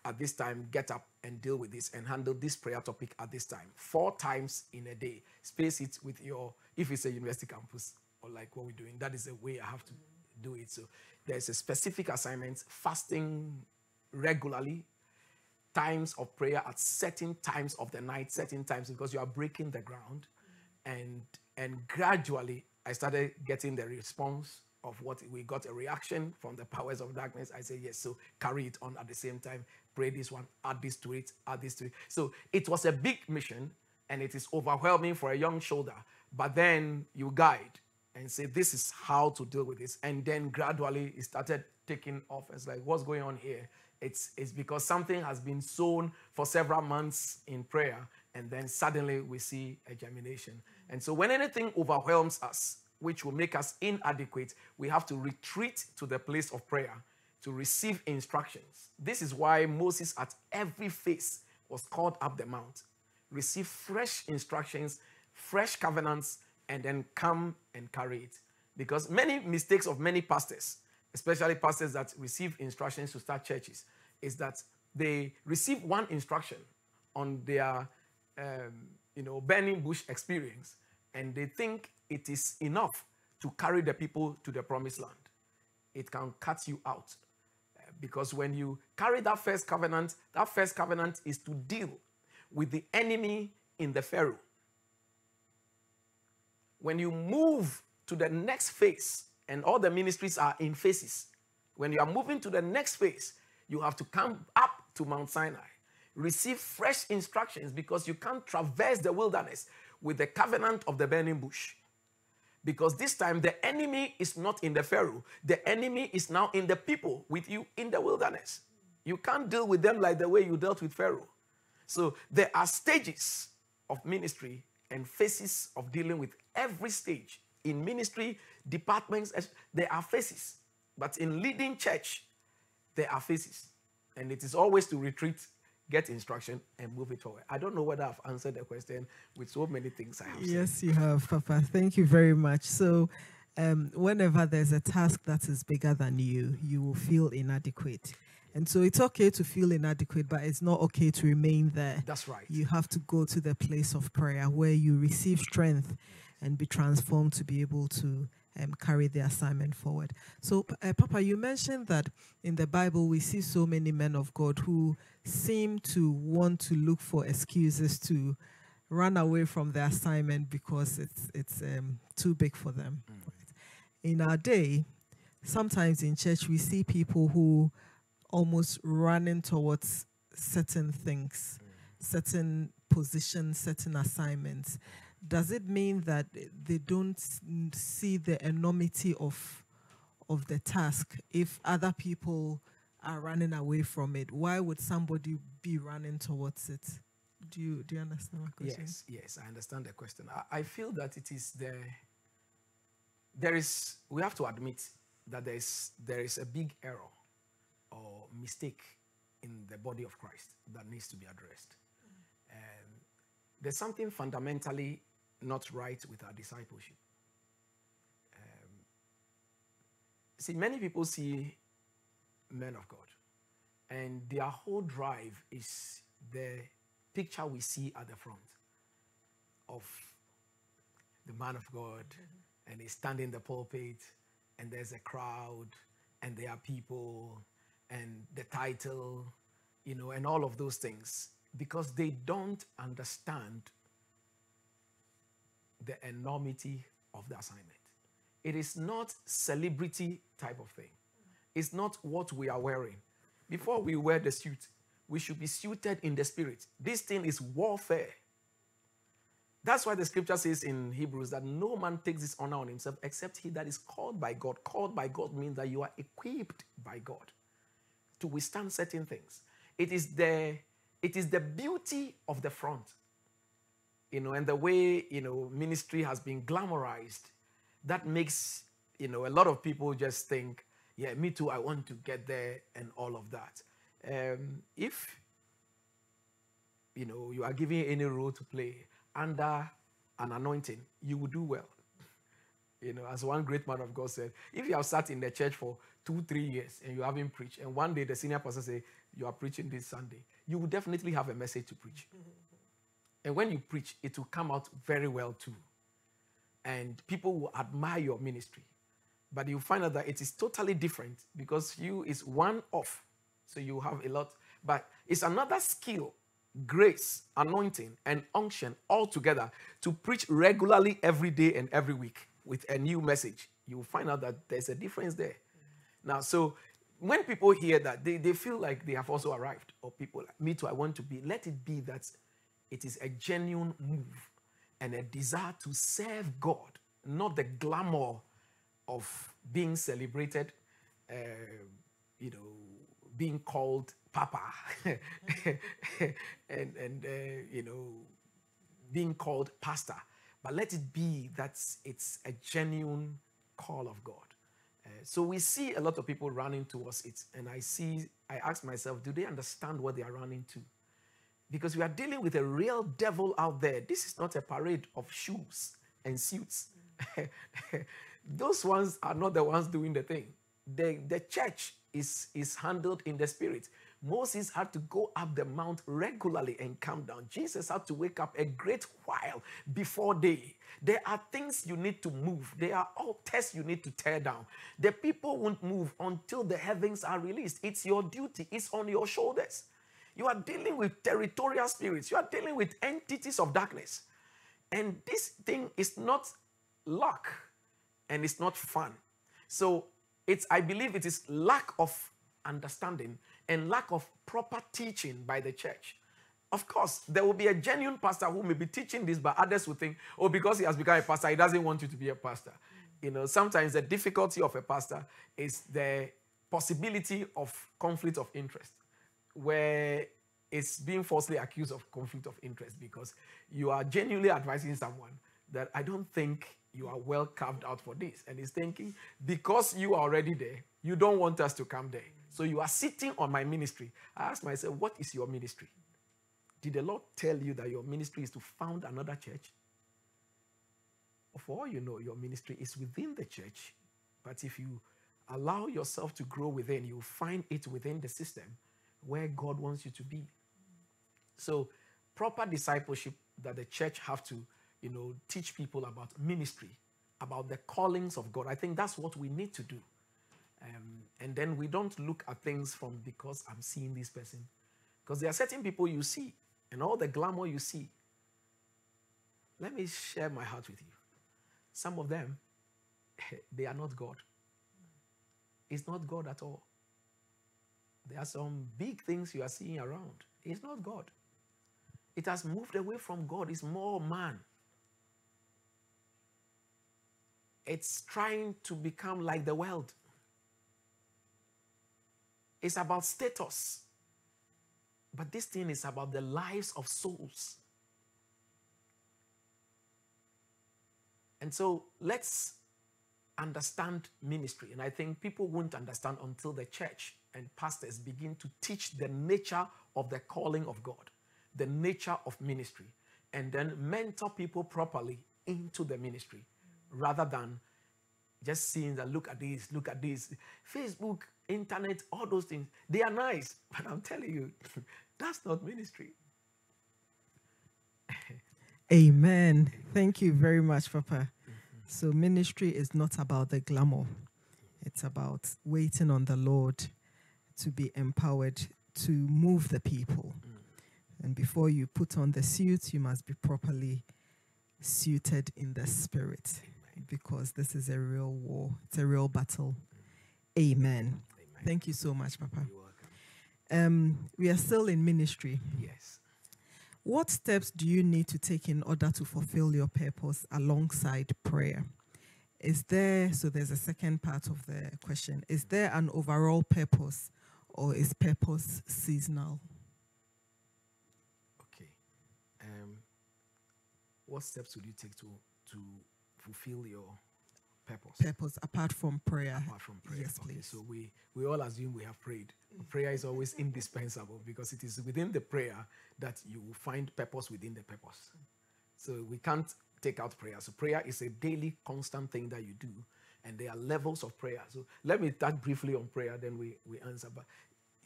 at this time, get up and deal with this and handle this prayer topic at this time. Four times in a day. Space it with your, if it's a university campus or like what we're doing, that is the way I have to do it. So there's a specific assignment, fasting regularly, times of prayer at certain times of the night, certain times, because you are breaking the ground. And and gradually I started getting the response of what we got a reaction from the powers of darkness. I said, yes, so carry it on at the same time. Pray this one, add this to it, add this to it. So it was a big mission and it is overwhelming for a young shoulder. But then you guide and say, this is how to deal with this. And then gradually it started taking off. It's like, what's going on here? It's, it's because something has been sown for several months in prayer. And then suddenly we see a germination. And so when anything overwhelms us, which will make us inadequate, we have to retreat to the place of prayer to receive instructions. This is why Moses, at every phase, was called up the mount, receive fresh instructions, fresh covenants, and then come and carry it. Because many mistakes of many pastors, especially pastors that receive instructions to start churches, is that they receive one instruction on their um, you know, burning bush experience and they think it is enough to carry the people to the promised land, it can cut you out. Because when you carry that first covenant, that first covenant is to deal with the enemy in the Pharaoh. When you move to the next phase, and all the ministries are in phases, when you are moving to the next phase, you have to come up to Mount Sinai, receive fresh instructions because you can't traverse the wilderness with the covenant of the burning bush. Because this time the enemy is not in the Pharaoh, the enemy is now in the people with you in the wilderness. You can't deal with them like the way you dealt with Pharaoh. So there are stages of ministry and phases of dealing with every stage. In ministry, departments, there are phases. But in leading church, there are phases. And it is always to retreat, get instruction, and move it forward. I don't know whether I've answered the question with so many things I have said. Yes, you have, Papa. Thank you very much. So, um, whenever there's a task that is bigger than you, you will feel inadequate. And so it's okay to feel inadequate, but it's not okay to remain there. That's right. You have to go to the place of prayer where you receive strength and be transformed to be able to um, carry the assignment forward. So, uh, Papa, you mentioned that in the Bible we see so many men of God who seem to want to look for excuses to run away from the assignment because it's it's um, too big for them. Right? In our day, sometimes in church we see people who almost running towards certain things, certain positions, certain assignments. Does it mean that they don't see the enormity of of the task if other people are running away from it? Why would somebody be running towards it? Do you do you understand my question? Yes, yes, I understand the question. I, I feel that it is the there is we have to admit that there is there is a big error or mistake in the body of Christ that needs to be addressed. Um, there's something fundamentally not right with our discipleship. Um, see, many people see men of God, and their whole drive is the picture we see at the front of the man of God, and he's standing in the pulpit, and there's a crowd, and there are people, and the title, you know, and all of those things, because they don't understand the enormity of the assignment. It is not celebrity type of thing. It's not what we are wearing. Before we wear the suit, we should be suited in the spirit. This thing is warfare. That's why the scripture says in Hebrews that no man takes this honor on himself except he that is called by God. Called by God means that you are equipped by God to withstand certain things. It is the it is the beauty of the front. You know, and the way, you know, ministry has been glamorized that makes, you know, a lot of people just think, yeah, me too, I want to get there and all of that. Um, if you know you are given any role to play under an anointing, you will do well. You know, as one great man of God said, if you have sat in the church for two, three years and you haven't preached, and one day the senior pastor say you are preaching this Sunday, you will definitely have a message to preach. And when you preach, it will come out very well too. And people will admire your ministry. But you find out that it is totally different because you is one off. So you have a lot. But it's another skill, grace, anointing, and unction all together to preach regularly every day and every week with a new message. You will find out that there's a difference there. Now, so when people hear that, they, they feel like they have also arrived, or people like me too, I want to be. Let it be that it is a genuine move and a desire to serve God, not the glamour of being celebrated, uh, you know, being called Papa, and and uh, you know, being called Pastor. But let it be that it's a genuine call of God. Uh, so we see a lot of people running towards it, and I see, I ask myself, do they understand what they are running to? Because we are dealing with a real devil out there. This is not a parade of shoes and suits. Those ones are not the ones doing the thing. The, the church is, is handled in the spirit. Moses had to go up the mount regularly and come down. Jesus had to wake up a great while before day. There are things you need to move, there are altars you need to tear down. The people won't move until the heavens are released. It's your duty, it's on your shoulders. You are dealing with territorial spirits, you are dealing with entities of darkness. And this thing is not luck and it's not fun. So it's I believe it is lack of understanding and lack of proper teaching by the church. Of course, there will be a genuine pastor who may be teaching this, but others will think, oh, because he has become a pastor, he doesn't want you to be a pastor. You know, sometimes the difficulty of a pastor is the possibility of conflict of interest, where it's being falsely accused of conflict of interest because you are genuinely advising someone that I don't think you are well carved out for this. And he's thinking, because you are already there, you don't want us to come there. So you are sitting on my ministry. I ask myself, what is your ministry? Did the Lord tell you that your ministry is to found another church? For all you know, your ministry is within the church. But if you allow yourself to grow within, you find it within the system where God wants you to be. So, proper discipleship that the church have to you know, teach people about ministry, about the callings of God. I think that's what we need to do. Um, and then we don't look at things from because I'm seeing this person. Because there are certain people you see, and all the glamour you see. Let me share my heart with you. Some of them, they are not God. It's not God at all. There are some big things you are seeing around. It's not God. It has moved away from God. It's more man. it's trying to become like the world. It's about status. But this thing is about the lives of souls. And so let's understand ministry. And I think people won't understand until the church and pastors begin to teach the nature of the calling of God, the nature of ministry, and then mentor people properly into the ministry rather than just seeing that look at this, look at this. Facebook, internet, all those things, they are nice. But I'm telling you, that's not ministry. Amen. Thank you very much, Papa. So, ministry is not about the glamour, it's about waiting on the Lord to be empowered to move the people. Mm. And before you put on the suit, you must be properly suited in the spirit because this is a real war. It's a real battle. Amen. Amen. Thank you so much, Papa. Um, we are still in ministry. Yes. What steps do you need to take in order to fulfill your purpose alongside prayer? Is there, so there's a second part of the question, is there an overall purpose or is purpose seasonal? Okay. Um, what steps would you take to, to fulfill your purpose. Purpose apart from prayer. Apart from prayer. Yes, okay, please. So we, we all assume we have prayed. Prayer is always indispensable because it is within the prayer that you will find purpose within the purpose. So we can't take out prayer. So prayer is a daily, constant thing that you do. And there are levels of prayer. So let me touch briefly on prayer, then we, we answer. But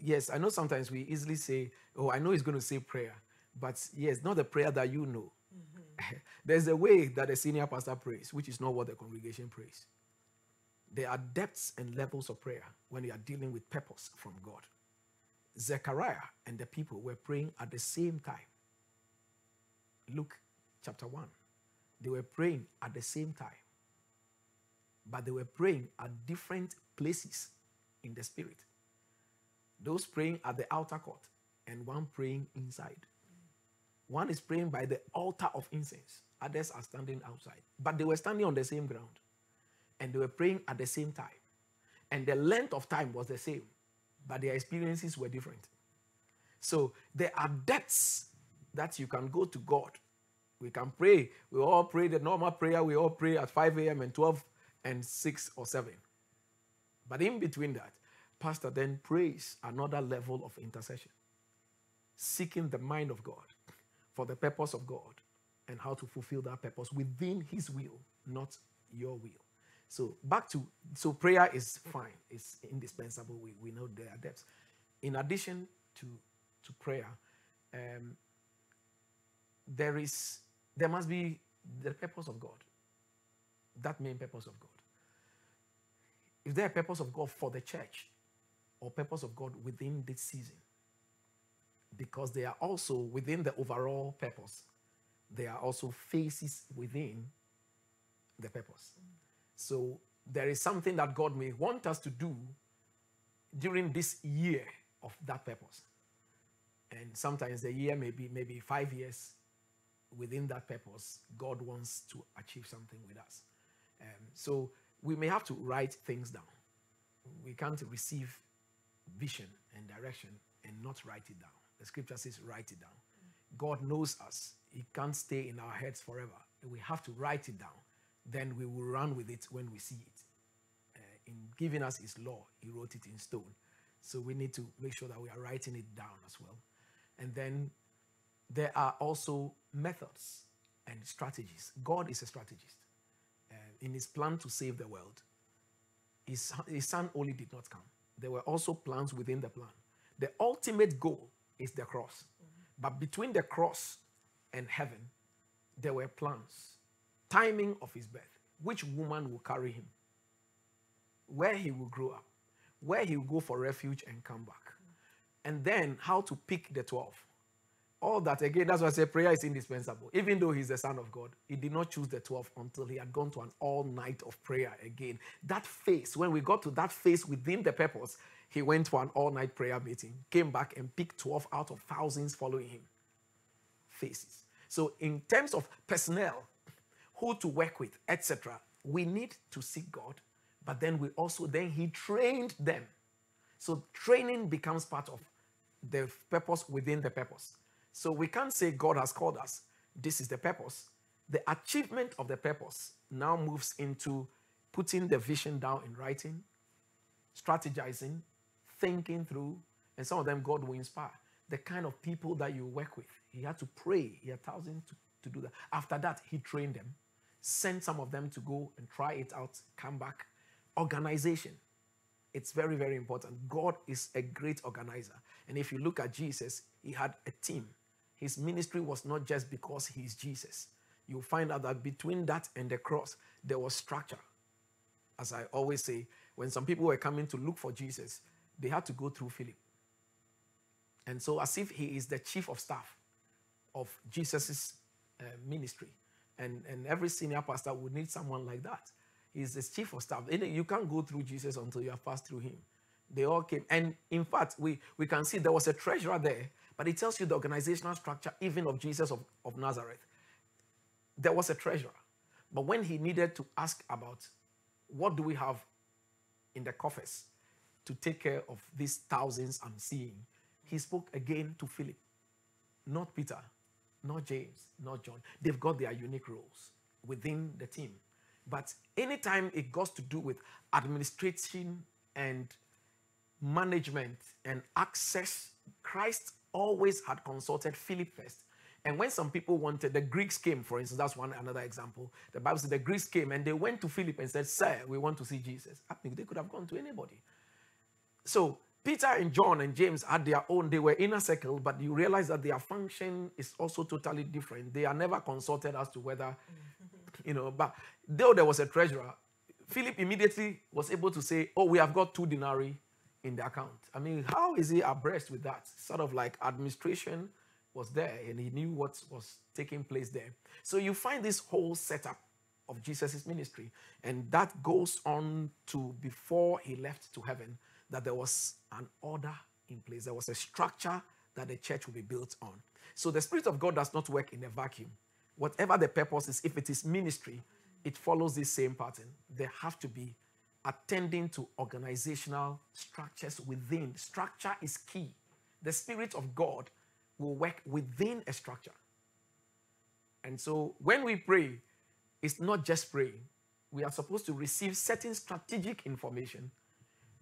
yes, I know sometimes we easily say, oh, I know he's going to say prayer. But yes, not the prayer that you know. Mm-hmm. There's a way that a senior pastor prays, which is not what the congregation prays. There are depths and levels of prayer when you are dealing with purpose from God. Zechariah and the people were praying at the same time. Luke chapter 1. They were praying at the same time, but they were praying at different places in the spirit. Those praying at the outer court, and one praying inside. One is praying by the altar of incense, others are standing outside. But they were standing on the same ground and they were praying at the same time. And the length of time was the same, but their experiences were different. So there are depths that you can go to God. We can pray. We all pray the normal prayer. We all pray at 5 a.m. and 12 and 6 or 7. But in between that, Pastor then prays another level of intercession, seeking the mind of God for the purpose of God and how to fulfill that purpose within His will, not your will. So back to so prayer is fine, it's indispensable. We, we know there are depths. In addition, to, to prayer, um, there is there must be the purpose of God. That main purpose of God. Is there a purpose of God for the church or purpose of God within this season? Because they are also within the overall purpose. There are also phases within the purpose. So there is something that God may want us to do during this year of that purpose. And sometimes the year may be maybe five years within that purpose. God wants to achieve something with us. Um, so we may have to write things down. We can't receive vision and direction and not write it down. The scripture says, write it down. God knows us. He can't stay in our heads forever. We have to write it down. Then we will run with it when we see it. Uh, in giving us His law, He wrote it in stone. So we need to make sure that we are writing it down as well. And then there are also methods and strategies. God is a strategist. Uh, in His plan to save the world, his, his Son only did not come. There were also plans within the plan. The ultimate goal is the cross. But between the cross and heaven, there were plans. Timing of his birth, which woman will carry him, where he will grow up, where he will go for refuge and come back, and then how to pick the 12. All that again, that's why I say prayer is indispensable. Even though he's the Son of God, he did not choose the 12 until he had gone to an all night of prayer again. That phase, when we got to that phase within the purpose, he went for an all night prayer meeting, came back and picked 12 out of thousands following him. Phases. So, in terms of personnel, who to work with, etc., we need to seek God, but then we also, then he trained them. So, training becomes part of the purpose within the purpose. So we can't say God has called us. This is the purpose. The achievement of the purpose now moves into putting the vision down in writing, strategizing, thinking through, and some of them God will inspire. The kind of people that you work with. He had to pray. He had thousands to, to do that. After that, he trained them, sent some of them to go and try it out, come back. Organization. It's very, very important. God is a great organizer. And if you look at Jesus, he had a team his ministry was not just because he's Jesus. You'll find out that between that and the cross, there was structure. As I always say, when some people were coming to look for Jesus, they had to go through Philip. And so, as if he is the chief of staff of Jesus' uh, ministry. And, and every senior pastor would need someone like that. He's the chief of staff. You can't go through Jesus until you have passed through him. They all came. And in fact, we, we can see there was a treasurer there but it tells you the organizational structure, even of Jesus of, of Nazareth. There was a treasurer. But when he needed to ask about what do we have in the coffers to take care of these thousands I'm seeing, he spoke again to Philip, not Peter, not James, not John. They've got their unique roles within the team. But anytime it goes to do with administration and management and access, Christ always had consulted Philip first. And when some people wanted, the Greeks came, for instance, that's one another example. The Bible says the Greeks came and they went to Philip and said, Sir, we want to see Jesus. I think they could have gone to anybody. So Peter and John and James had their own, they were inner circle, but you realize that their function is also totally different. They are never consulted as to whether, you know, but though there was a treasurer, Philip immediately was able to say, Oh, we have got two denarii in the account. I mean, how is he abreast with that? Sort of like administration was there and he knew what was taking place there. So you find this whole setup of Jesus' ministry, and that goes on to before he left to heaven, that there was an order in place, there was a structure that the church will be built on. So the Spirit of God does not work in a vacuum. Whatever the purpose is, if it is ministry, it follows this same pattern. There have to be attending to organizational structures within. Structure is key. The Spirit of God will work within a structure. And so when we pray, it's not just praying. We are supposed to receive certain strategic information.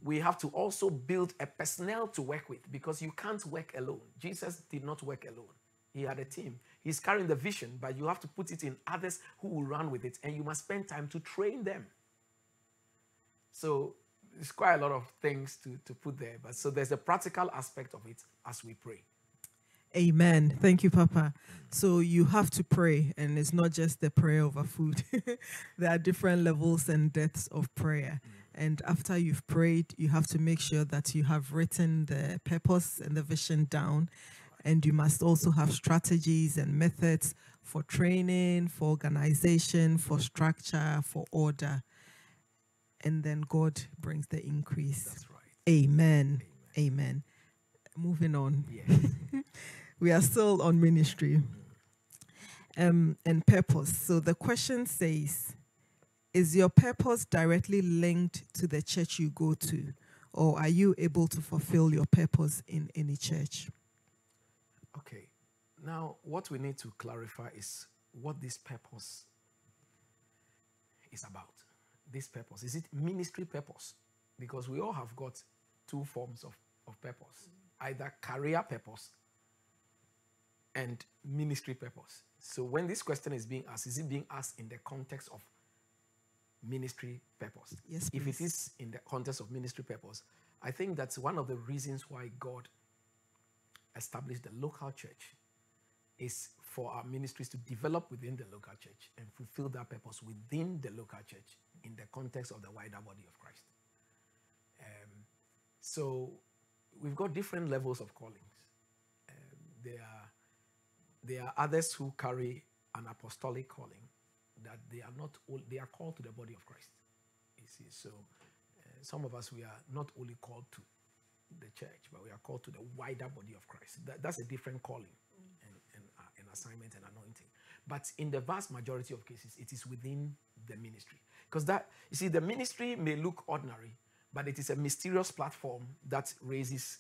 We have to also build a personnel to work with because you can't work alone. Jesus did not work alone. He had a team. He's carrying the vision, but you have to put it in others who will run with it, and you must spend time to train them. So it's quite a lot of things to, to put there. But so there's a practical aspect of it as we pray. Amen. Thank you, Papa. So you have to pray, and it's not just the prayer over food. there are different levels and depths of prayer. And after you've prayed, you have to make sure that you have written the purpose and the vision down. And you must also have strategies and methods for training, for organization, for structure, for order. And then God brings the increase. That's right. Amen. Amen. Moving on. Yeah. We are still on ministry um, and purpose. So the question says Is your purpose directly linked to the church you go to? Or are you able to fulfill your purpose in any church? Okay. Now, what we need to clarify is what this purpose is about. This purpose. Is it ministry purpose? Because we all have got two forms of, of purpose mm. either career purpose and ministry purpose. So, when this question is being asked, is it being asked in the context of ministry purpose? Yes, If it is in the context of ministry purpose, I think that's one of the reasons why God established the local church is for our ministries to develop within the local church and fulfill that purpose within the local church in the context of the wider body of Christ. Um, so we've got different levels of callings. Um, there are there are others who carry an apostolic calling that they are not all, they are called to the body of Christ. You see, so uh, some of us we are not only called to the church, but we are called to the wider body of Christ. That, that's a different calling and, and uh, an assignment and anointing. But in the vast majority of cases, it is within the ministry. Because that, you see, the ministry may look ordinary, but it is a mysterious platform that raises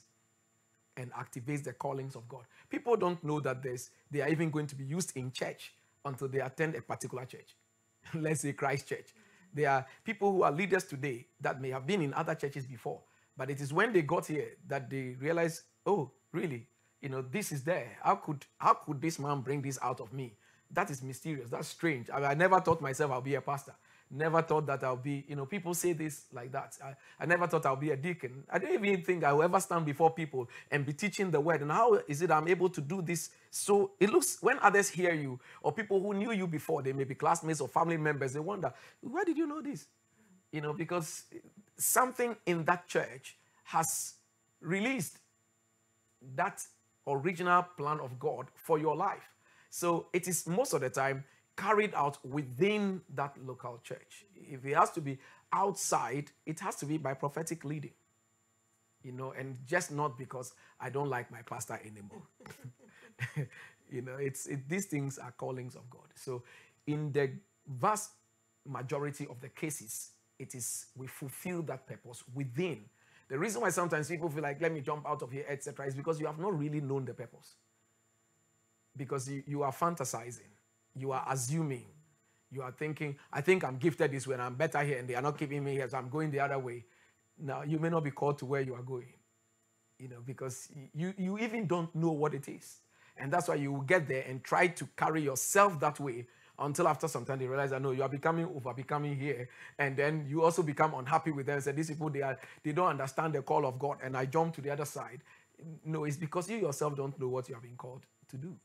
and activates the callings of God. People don't know that there's, they are even going to be used in church until they attend a particular church. Let's say Christ Church. There are people who are leaders today that may have been in other churches before, but it is when they got here that they realize, oh, really? You know, this is there. How could how could this man bring this out of me? That is mysterious. That's strange. I, I never thought myself I'll be a pastor. Never thought that I'll be, you know, people say this like that. I, I never thought I'll be a deacon. I didn't even think I will ever stand before people and be teaching the word. And how is it I'm able to do this? So it looks, when others hear you, or people who knew you before, they may be classmates or family members, they wonder, where did you know this? You know, because something in that church has released that original plan of God for your life. So it is most of the time carried out within that local church. If it has to be outside, it has to be by prophetic leading. You know, and just not because I don't like my pastor anymore. you know, it's it, these things are callings of God. So in the vast majority of the cases, it is we fulfill that purpose within. The reason why sometimes people feel like, let me jump out of here, etc., is because you have not really known the purpose. Because you, you are fantasizing, you are assuming, you are thinking, I think I'm gifted this way and I'm better here, and they are not keeping me here, so I'm going the other way. Now, you may not be called to where you are going, you know, because you, you even don't know what it is. And that's why you will get there and try to carry yourself that way until after some time they realize that no, you are becoming over becoming here. And then you also become unhappy with them and say, These people they are they don't understand the call of God. And I jump to the other side. No, it's because you yourself don't know what you have been called to do.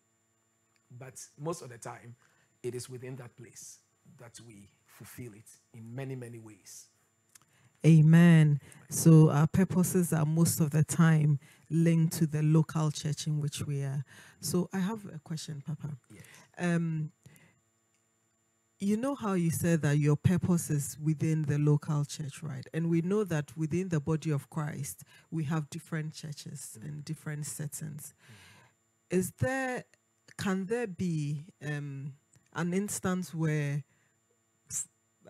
But most of the time, it is within that place that we fulfill it in many, many ways. Amen. So our purposes are most of the time linked to the local church in which we are. So I have a question, Papa. Yes. Um, you know how you said that your purpose is within the local church, right? And we know that within the body of Christ, we have different churches and different settings. Is there, can there be um, an instance where,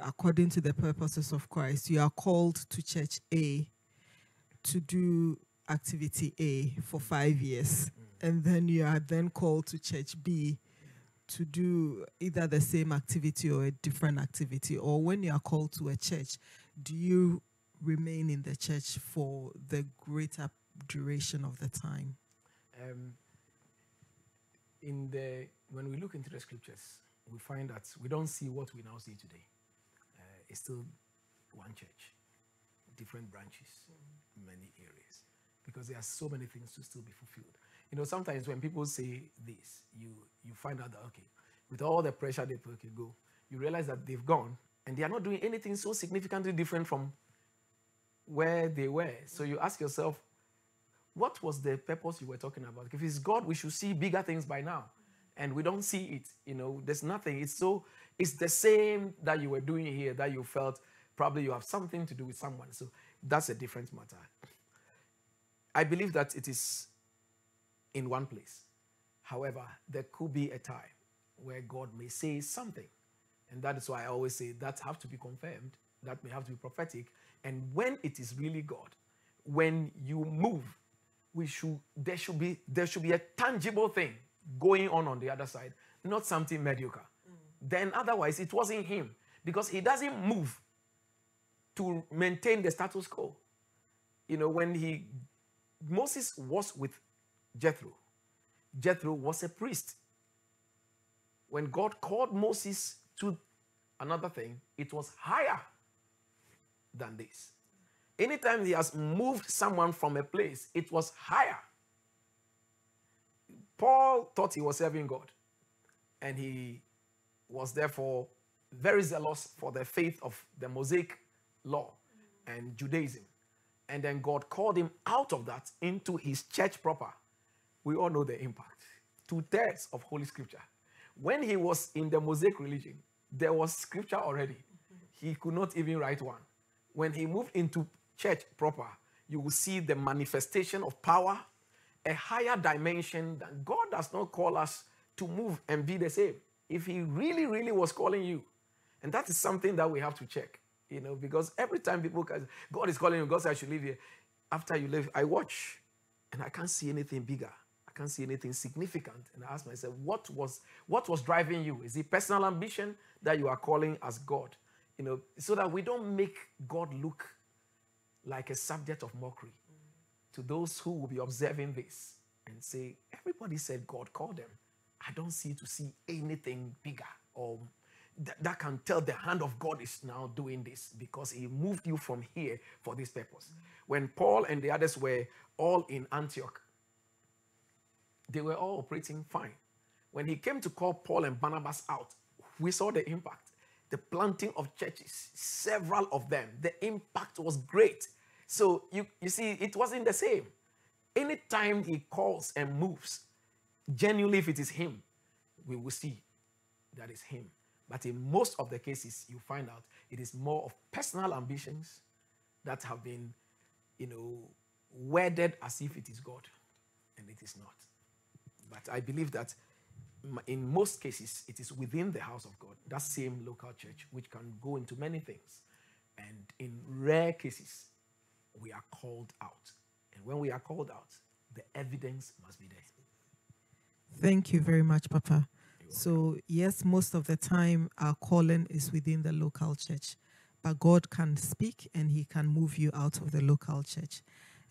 according to the purposes of Christ, you are called to church A to do activity A for five years, and then you are then called to church B to do either the same activity or a different activity, or when you are called to a church, do you remain in the church for the greater duration of the time? Um, in the when we look into the scriptures, we find that we don't see what we now see today. Uh, it's still one church. different branches in many areas because there are so many things to still be fulfilled. You know, sometimes when people say this, you you find out that okay, with all the pressure they put, go, you realize that they've gone and they are not doing anything so significantly different from where they were. So you ask yourself, what was the purpose you were talking about? If it's God, we should see bigger things by now. And we don't see it. You know, there's nothing. It's so, it's the same that you were doing here that you felt probably you have something to do with someone. So that's a different matter. I believe that it is in one place. However, there could be a time where God may say something. And that is why I always say that have to be confirmed. That may have to be prophetic. And when it is really God, when you move, we should there should be there should be a tangible thing going on on the other side, not something mediocre. Mm. Then otherwise it wasn't him because he doesn't move to maintain the status quo. You know, when he Moses was with Jethro, Jethro was a priest. When God called Moses to another thing, it was higher than this. Anytime he has moved someone from a place, it was higher. Paul thought he was serving God, and he was therefore very zealous for the faith of the Mosaic law and Judaism. And then God called him out of that into his church proper. We all know the impact. Two thirds of Holy Scripture. When he was in the Mosaic religion, there was scripture already. He could not even write one. When he moved into church proper, you will see the manifestation of power, a higher dimension that God does not call us to move and be the same. If He really, really was calling you, and that is something that we have to check, you know, because every time people can, God is calling you, God says, I should leave here. After you leave, I watch and I can't see anything bigger. Can't see anything significant. And I ask myself, what was what was driving you? Is it personal ambition that you are calling as God? You know, so that we don't make God look like a subject of mockery to those who will be observing this and say, Everybody said God called them. I don't see to see anything bigger or th- that can tell the hand of God is now doing this because He moved you from here for this purpose. When Paul and the others were all in Antioch, they were all operating fine. When he came to call Paul and Barnabas out, we saw the impact. The planting of churches, several of them, the impact was great. So you, you see, it wasn't the same. Anytime he calls and moves, genuinely, if it is him, we will see that is him. But in most of the cases, you find out it is more of personal ambitions that have been, you know, worded as if it is God, and it is not. But I believe that in most cases, it is within the house of God, that same local church, which can go into many things. And in rare cases, we are called out. And when we are called out, the evidence must be there. Thank you very much, Papa. So, yes, most of the time our calling is within the local church, but God can speak and He can move you out of the local church.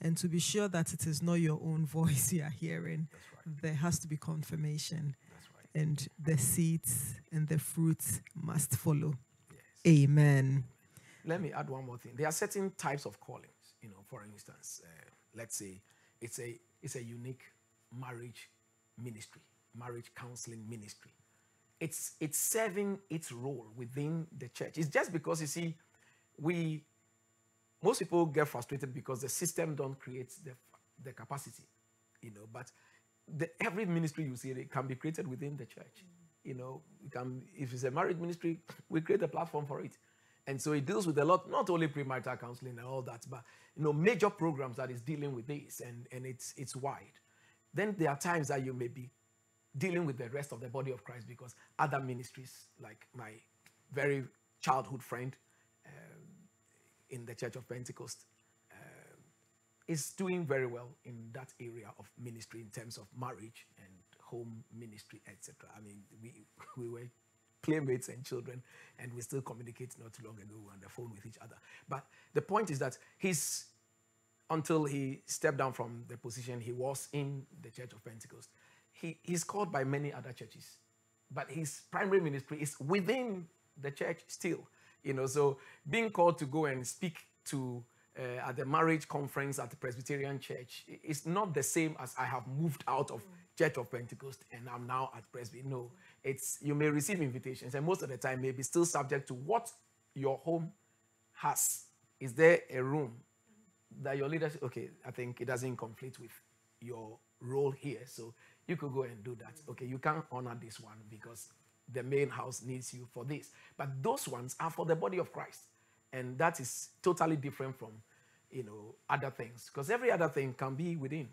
And to be sure that it is not your own voice you are hearing. There has to be confirmation. Right. And the seeds and the fruits must follow. Yes. Amen. Let me add one more thing. There are certain types of callings. You know, for instance, uh, let's say it's a it's a unique marriage ministry, marriage counseling ministry. It's it's serving its role within the church. It's just because you see, we most people get frustrated because the system don't create the, the capacity, you know. But the, every ministry you see it can be created within the church. You know, can, if it's a marriage ministry, we create a platform for it. And so it deals with a lot, not only premarital counseling and all that, but you know, major programs that is dealing with this, and, and it's it's wide. Then there are times that you may be dealing with the rest of the body of Christ because other ministries, like my very childhood friend, um, in the Church of Pentecost is doing very well in that area of ministry in terms of marriage and home ministry, etc. I mean, we, we were playmates and children, and we still communicate not long ago on the phone with each other. But the point is that he's, until he stepped down from the position he was in the Church of Pentecost, he, he's called by many other churches. But his primary ministry is within the church still. You know, so being called to go and speak to uh, at the marriage conference at the Presbyterian Church, it's not the same as I have moved out of Church of Pentecost and I'm now at Presby. No, it's you may receive invitations, and most of the time may be still subject to what your home has. Is there a room that your leadership? Okay, I think it doesn't conflict with your role here, so you could go and do that. Okay, you can't honor this one because the main house needs you for this. But those ones are for the body of Christ. And that is totally different from, you know, other things. Because every other thing can be within.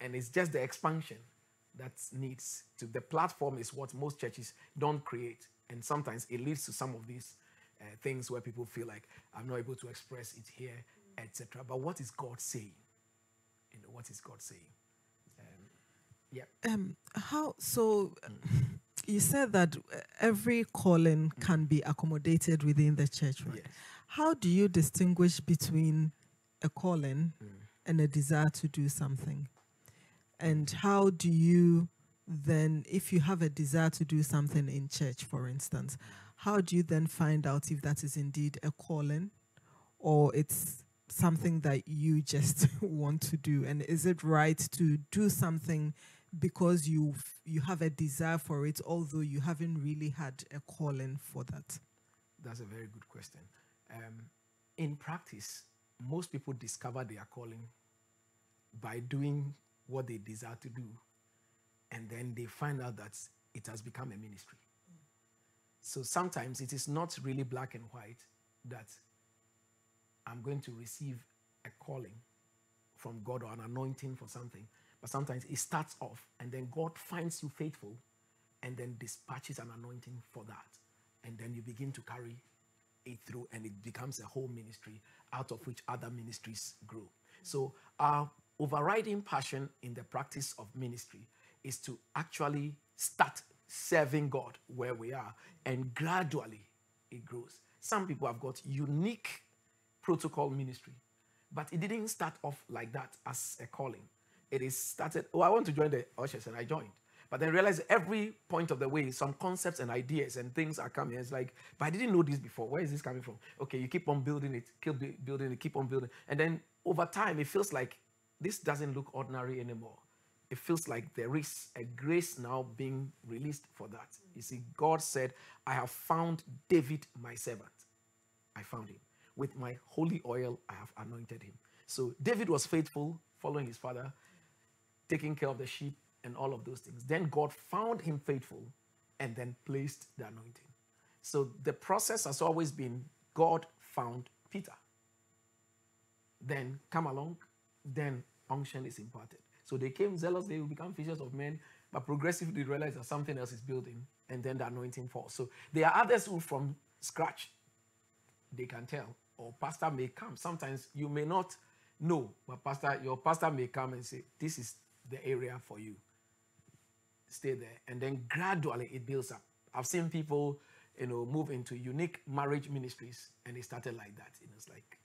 And it's just the expansion that needs to. The platform is what most churches don't create. And sometimes it leads to some of these uh, things where people feel like, I'm not able to express it here, etc. But what is God saying? You know, what is God saying? Um, yeah. Um, how so? You said that every calling mm. can be accommodated within the church, right? Yes. How do you distinguish between a calling mm. and a desire to do something? And how do you then, if you have a desire to do something in church, for instance, how do you then find out if that is indeed a calling or it's something that you just want to do? And is it right to do something because you you have a desire for it, although you haven't really had a calling for that? That's a very good question. Um, in practice, most people discover their calling by doing what they desire to do, and then they find out that it has become a ministry. So sometimes it is not really black and white that I'm going to receive a calling from God or an anointing for something. But sometimes it starts off and then God finds you faithful and then dispatches an anointing for that. And then you begin to carry it through and it becomes a whole ministry out of which other ministries grow. So our overriding passion in the practice of ministry is to actually start serving God where we are and gradually it grows. Some people have got unique protocol ministry, but it didn't start off like that as a calling. It is started, oh, I want to join the ushers, and I joined. But then realize every point of the way, some concepts and ideas and things are coming. It's like, but I didn't know this before. Where is this coming from? Okay, you keep on building it, keep building it, keep on building. And then over time, it feels like this doesn't look ordinary anymore. It feels like there is a grace now being released for that. You see, God said, I have found David, my servant. I found him. With my holy oil, I have anointed him. So David was faithful, following his father, taking care of the sheep and all of those things. Then God found him faithful and then placed the anointing. So the process has always been God found Peter. Then come along, then unction is imparted. So they came zealous, they will become fishers of men, but progressively realize that something else is building, and then the anointing falls. So there are others who, from scratch, they can tell, or pastor may come. Sometimes you may not know, but pastor, your pastor may come and say, "This is the area for you." Stay there, and then gradually it builds up. I've seen people, you know, move into unique marriage ministries, and they started like that. You know, it's like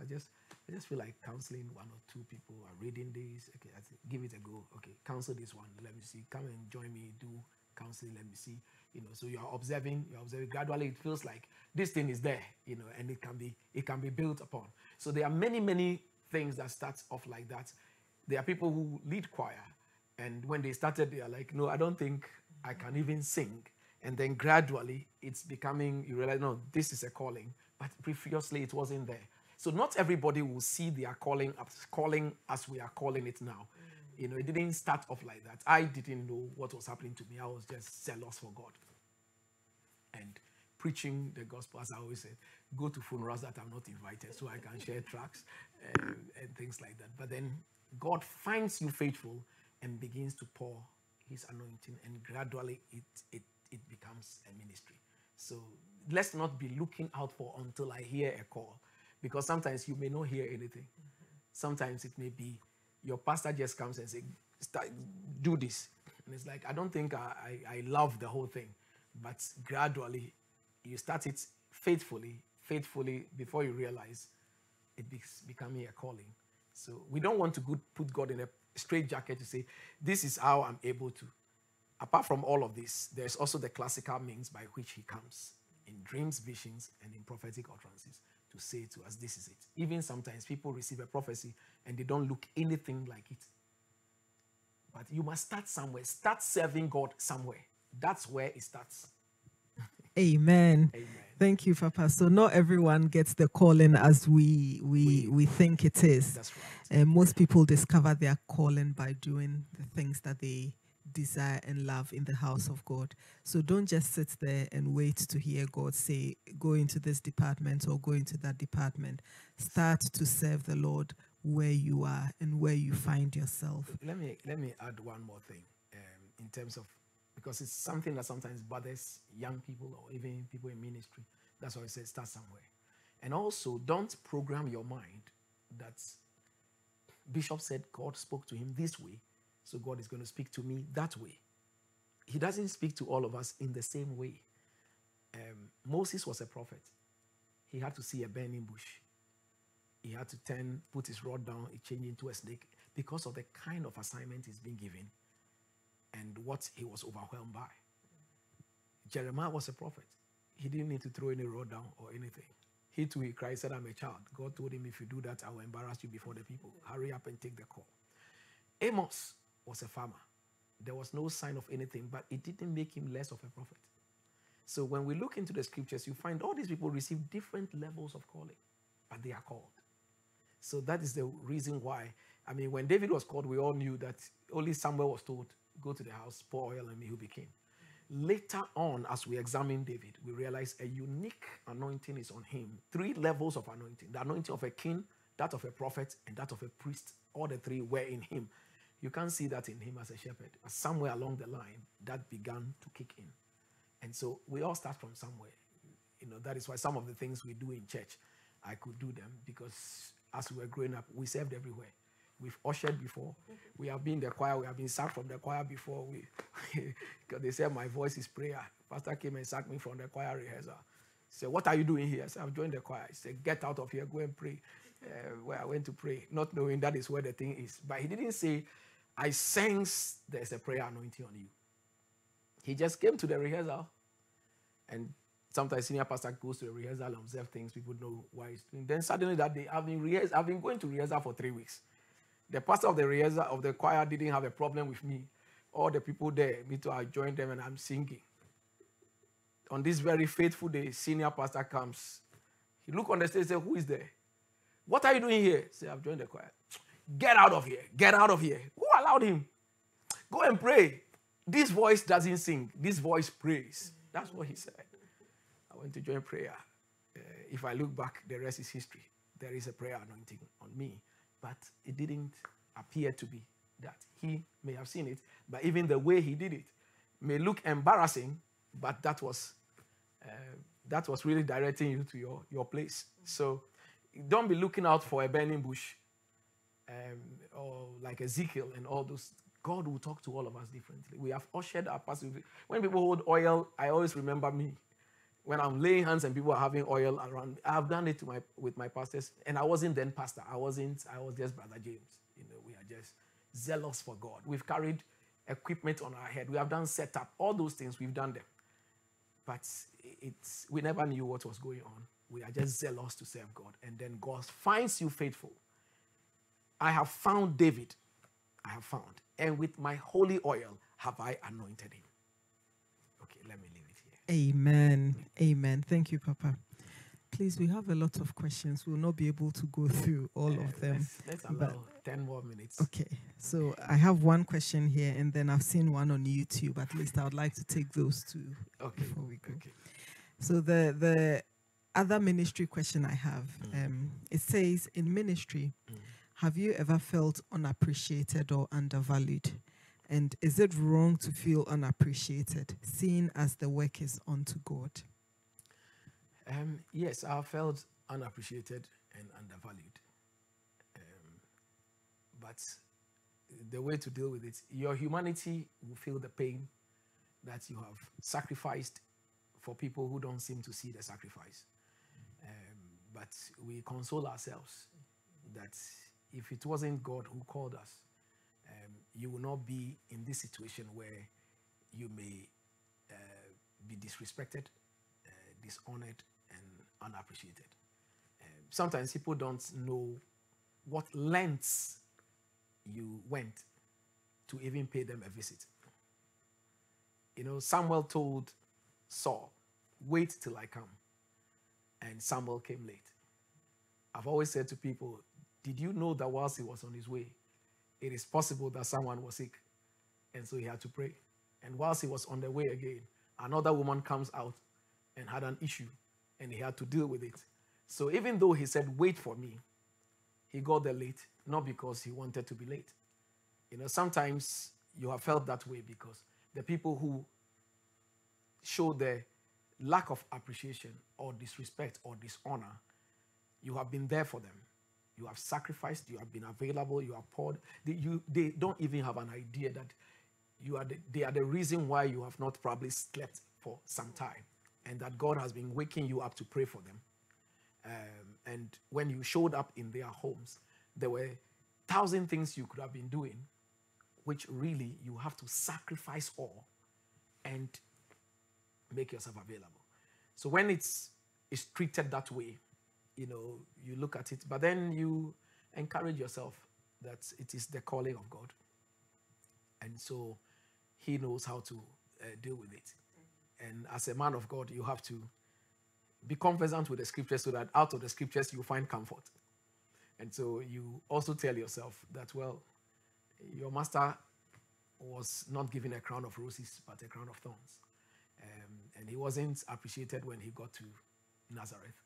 I, just, I just feel like counseling one or two people are reading this. Okay, I give it a go. Okay, counsel this one. Let me see. Come and join me. Do counseling. Let me see. You know, so you are observing. You're observing. Gradually, it feels like this thing is there. You know, and it can be, it can be built upon. So there are many, many things that start off like that. There are people who lead choir, and when they started, they are like, no, I don't think I can even sing. And then gradually, it's becoming. You realize, no, this is a calling. But previously, it wasn't there. So not everybody will see their calling as calling as we are calling it now. Mm. You know, it didn't start off like that. I didn't know what was happening to me. I was just zealous for God. And preaching the gospel, as I always say, go to funerals that I'm not invited so I can share tracks and, and things like that. But then God finds you faithful and begins to pour his anointing, and gradually it, it, it becomes a ministry. So let's not be looking out for until I hear a call because sometimes you may not hear anything. Sometimes it may be your pastor just comes and say, Start, "Do this," and it's like I don't think I, I, I love the whole thing, but gradually you start it faithfully, faithfully before you realize it be becoming a calling. So we don't want to put God in a straight jacket to say, "This is how I'm able to." Apart from all of this, there's also the classical means by which He comes in dreams, visions, and in prophetic utterances to say to us, This is it. Even sometimes people receive a prophecy and they don't look anything like it. But you must start somewhere. Start serving God somewhere. That's where it starts. Amen. Amen. Thank you, Papa. So not everyone gets the calling as we we we think it is. That's right. And most people discover their calling by doing the things that they desire and love in the house of God. So don't just sit there and wait to hear God say, go into this department or go into that department. Start to serve the Lord where you are and where you find yourself. Let me let me add one more thing um, in terms of because it's something that sometimes bothers young people or even people in ministry. That's why I say start somewhere. And also, don't program your mind that Bishop said God spoke to him this way, so God is going to speak to me that way. He doesn't speak to all of us in the same way. Um, Moses was a prophet. He had to see a burning bush. He had to turn, put his rod down, it changed into a snake because of the kind of assignment he's been given and what he was overwhelmed by. Jeremiah was a prophet. He didn't need to throw any rod down or anything. He too, he cried, said, I'm a child. God told him, if you do that, I will embarrass you before the people. Hurry up and take the call. Amos was a farmer. There was no sign of anything, but it didn't make him less of a prophet. So when we look into the scriptures, you find all these people receive different levels of calling, but they are called. So that is the reason why. I mean, when David was called, we all knew that only Samuel was told, go to the house, pour oil on me, who became. Later on, as we examine David, we realize a unique anointing is on him. Three levels of anointing the anointing of a king, that of a prophet, and that of a priest. All the three were in him. You can't see that in him as a shepherd. But somewhere along the line, that began to kick in. And so we all start from somewhere. You know, that is why some of the things we do in church, I could do them because as we were growing up, we served everywhere. We've ushered before. We have been in the choir. We have been sacked from the choir before. We, because they said my voice is prayer. Pastor came and sacked me from the choir rehearsal. He said, "What are you doing here?" I said, "I've joined the choir." He said, "Get out of here. Go and pray." Uh, where I went to pray, not knowing that is where the thing is. But he didn't say, "I sense there's a prayer anointing on you." He just came to the rehearsal, and sometimes senior pastor goes to the rehearsal and observe things. People know why he's doing. Then suddenly that day, I've been rehears- I've been going to rehearsal for three weeks. The pastor of the rehearsal of the choir didn't have a problem with me. All the people there, me too, I joined them and I'm singing. On this very faithful day, senior pastor comes. He look on the stage and say, Who is there? What are you doing here? Say, I've joined the choir. Get out of here. Get out of here. Who allowed him? Go and pray. This voice doesn't sing. This voice prays. That's what he said. I went to join prayer. Uh, if I look back, the rest is history. There is a prayer anointing on me, but it didn't appear to be that. He may have seen it, but even the way he did it may look embarrassing, but that was uh, that was really directing you to your, your place. So don't be looking out for a burning bush um, or like Ezekiel and all those. God will talk to all of us differently. We have ushered our pastor. When people hold oil, I always remember me. When I'm laying hands and people are having oil around, me, I've done it my, with my pastors, and I wasn't then pastor. I wasn't. I was just brother James. You know, we are just zealous for God. We've carried equipment on our head. We have done setup. All those things we've done them, but it's we never knew what was going on. We are just zealous to serve God, and then God finds you faithful. I have found David. I have found, and with my holy oil have I anointed him. Okay, let me leave it here. Amen. Amen. Thank you, Papa. Please, we have a lot of questions. We'll not be able to go through all of them. Let's, let's allow but- 10 more minutes. Okay, so I have one question here, and then I've seen one on YouTube. At least I would like to take those two Okay. before we go. Okay. So the the other ministry question I have, um, it says in ministry, have you ever felt unappreciated or undervalued? And is it wrong to feel unappreciated, seeing as the work is unto God? Um, yes, I felt unappreciated and undervalued. Um, but the way to deal with it, your humanity will feel the pain that you have sacrificed for people who don't seem to see the sacrifice. Um, but we console ourselves that if it wasn't God who called us, you will not be in this situation where you may uh, be disrespected, uh, dishonored, and unappreciated. Um, sometimes people don't know what lengths you went to even pay them a visit. You know, Samuel told Saul, Wait till I come. And Samuel came late. I've always said to people, Did you know that whilst he was on his way, it is possible that someone was sick? And so he had to pray. And whilst he was on the way again, another woman comes out and had an issue, and he had to deal with it. So even though he said, Wait for me, he got there late, not because he wanted to be late. You know, sometimes you have felt that way because the people who show the lack of appreciation or disrespect or dishonor, you have been there for them. You have sacrificed, you have been available, you have poured. They, you, they don't even have an idea that you are the, they are the reason why you have not probably slept for some time and that God has been waking you up to pray for them. Um, and when you showed up in their homes, there were thousand things you could have been doing, which really you have to sacrifice all and make yourself available. So when it's it's treated that way, you know, you look at it, but then you encourage yourself that it is the calling of God. And so he knows how to uh, deal with it. And as a man of God, you have to be conversant with the scriptures so that out of the scriptures you find comfort. And so you also tell yourself that, well, your master was not given a crown of roses, but a crown of thorns. Um, and he wasn't appreciated when he got to Nazareth.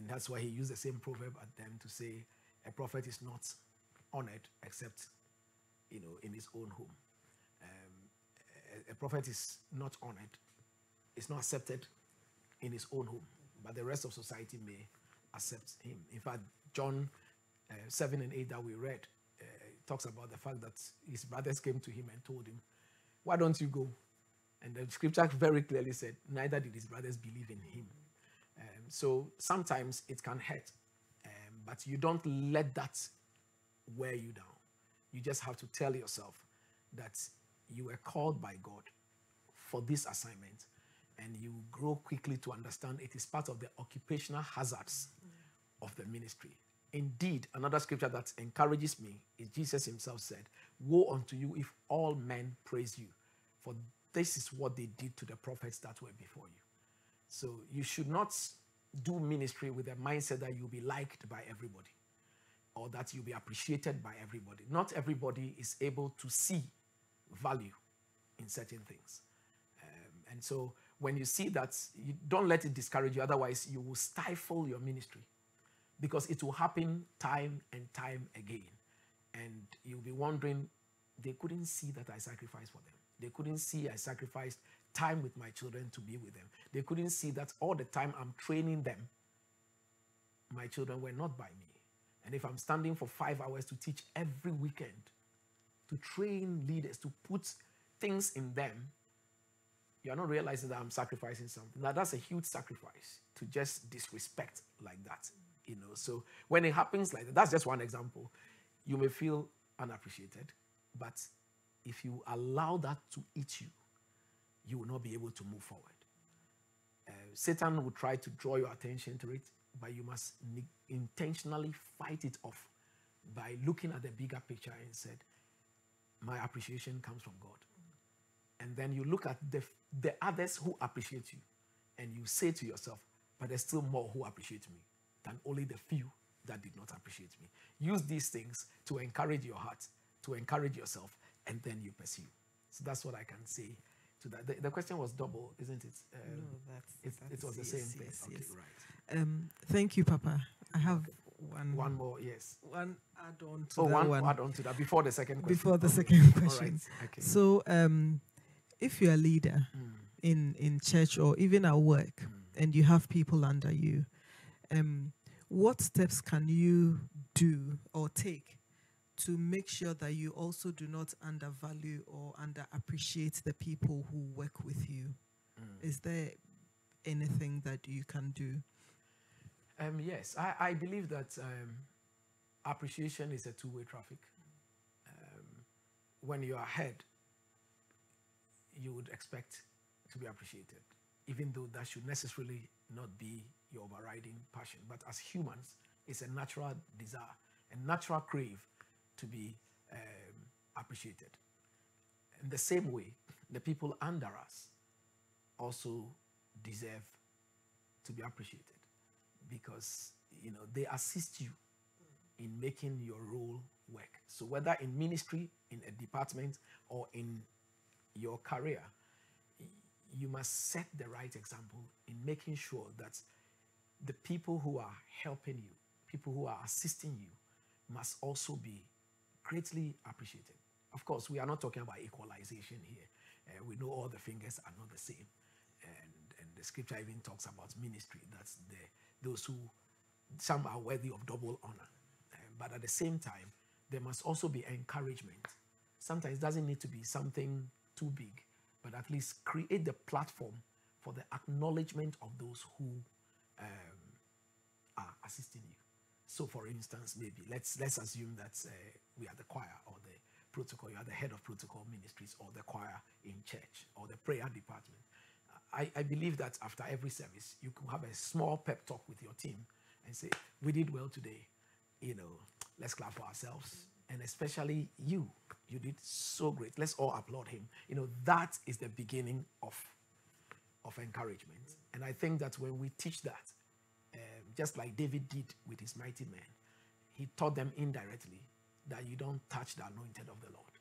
And that's why he used the same proverb at them to say, a prophet is not honored except, you know, in his own home. Um, a, a prophet is not honored, is not accepted in his own home, but the rest of society may accept him. In fact, John uh, 7 and 8 that we read uh, talks about the fact that his brothers came to him and told him, Why don't you go? And the scripture very clearly said, Neither did his brothers believe in him. So sometimes it can hurt, um, but you don't let that wear you down. You just have to tell yourself that you were called by God for this assignment and you grow quickly to understand it is part of the occupational hazards of the ministry. Indeed, another scripture that encourages me is Jesus himself said, Woe unto you if all men praise you, for this is what they did to the prophets that were before you. So you should not do ministry with a mindset that you'll be liked by everybody or that you'll be appreciated by everybody. Not everybody is able to see value in certain things. Um, and so when you see that, you don't let it discourage you, otherwise, you will stifle your ministry because it will happen time and time again. And you'll be wondering, they couldn't see that I sacrificed for them. They couldn't see I sacrificed time with my children to be with them. They couldn't see that all the time I'm training them, my children were not by me. And if I'm standing for five hours to teach every weekend, to train leaders, to put things in them, you are not realizing that I'm sacrificing something. Now that's a huge sacrifice to just disrespect like that. You know, so when it happens like that, that's just one example. You may feel unappreciated, but if you allow that to eat you, you will not be able to move forward. Uh, Satan will try to draw your attention to it, but you must intentionally fight it off by looking at the bigger picture and said, "My appreciation comes from God." And then you look at the, the others who appreciate you, and you say to yourself, "But there's still more who appreciate me than only the few that did not appreciate me." Use these things to encourage your heart, to encourage yourself, and then you pursue. So that's what I can say to that. The, the question was double, isn't it? Um, no, that's, it, that's it was the yes, same thing. yes, okay, yes. right. Um, thank you, Papa. I have one One more, yes. one add on to Oh, that one, one, add on to that before the second question. before the Okay. second question. right. Okay. So, um, if you're a leader Mm, in in church or even at work, mm. and you have people under you, um, what steps can you do or take to make sure that you also do not undervalue or underappreciate the people who work with you? Mm. Is there anything that you can do? Um, yes, I, I believe that um, appreciation is a two way traffic. Um, when you're ahead, you would expect to be appreciated, even though that should necessarily not be your overriding passion. But as humans, it's a natural desire, a natural crave to be um, appreciated. In the same way, the people under us also deserve to be appreciated because you know they assist you in making your role work. So whether in ministry, in a department, or in your career, you must set the right example in making sure that the people who are helping you, people who are assisting you, must also be greatly appreciated. Of course, we are not talking about equalization here. Uh, we know all the fingers are not the same. And, and the scripture even talks about ministry. That's the, those who, some are worthy of double honor. Uh, but at the same time, there must also be encouragement. Sometimes it doesn't need to be something too big, but at least create the platform for the acknowledgement of those who um, are assisting you. So, for instance, maybe let's let's assume that uh, we are the choir or the protocol, you are the head of protocol ministries or the choir in church or the prayer department. I, I believe that after every service, you can have a small pep talk with your team and say, "We did well today. You know, let's clap for ourselves." And especially you, you did so great. Let's all applaud him. You know, that is the beginning of of encouragement. And I think that when we teach that, just like David did with his mighty men, he taught them indirectly that you don't touch the anointed of the Lord.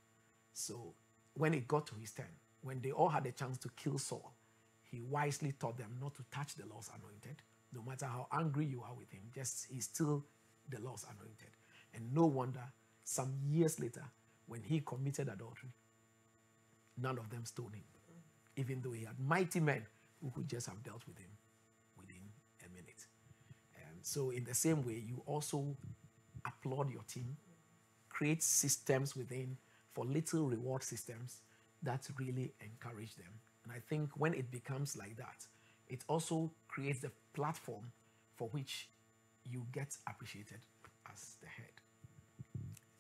So when it got to his turn, when they all had a chance to kill Saul, he wisely taught them not to touch the Lord's anointed. No matter how angry you are with him, just he's still the Lord's anointed. And no wonder some years later, when he committed adultery, none of them stoned him, even though he had mighty men who could just have dealt with him within a minute. And so, in the same way, you also applaud your team, create systems within for little reward systems that really encourage them. And I think when it becomes like that, it also creates the platform for which you get appreciated as the head.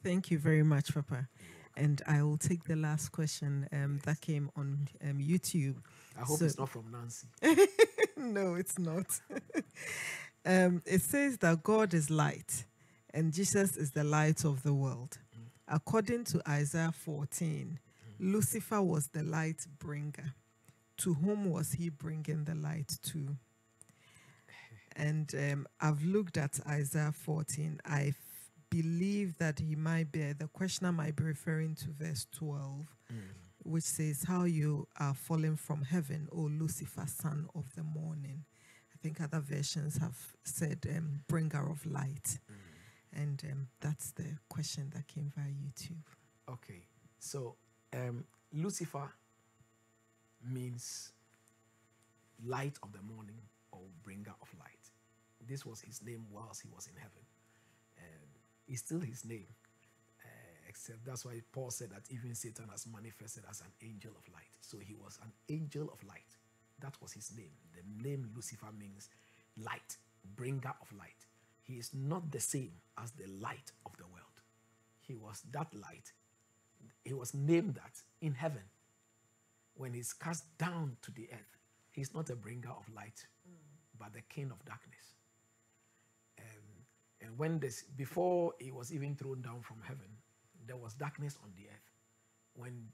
Thank you very much, Papa. And I will take the last question um, yes. that came on um, YouTube. I hope so, it's not from Nancy. no, it's not. um, it says that God is light and Jesus is the light of the world. Mm. According to Isaiah 14, mm. Lucifer was the light bringer. To whom was he bringing the light to? And um, I've looked at Isaiah 14. I believe that he might be, the questioner might be referring to verse 12, mm. which says, How you are fallen from heaven, O Lucifer, son of the morning. I think other versions have said, um, Bringer of light. Mm. And um, that's the question that came via YouTube. Okay. So, um, Lucifer means light of the morning or bringer of light. This was his name whilst he was in heaven. And it's still his name. Uh, except that's why Paul said that even Satan has manifested as an angel of light. So he was an angel of light. That was his name. The name Lucifer means light, bringer of light. He is not the same as the light of the world. He was that light. He was named that in heaven. When he's cast down to the earth, he's not a bringer of light, mm. but the king of darkness. And when this, before he was even thrown down from heaven, there was darkness on the earth. When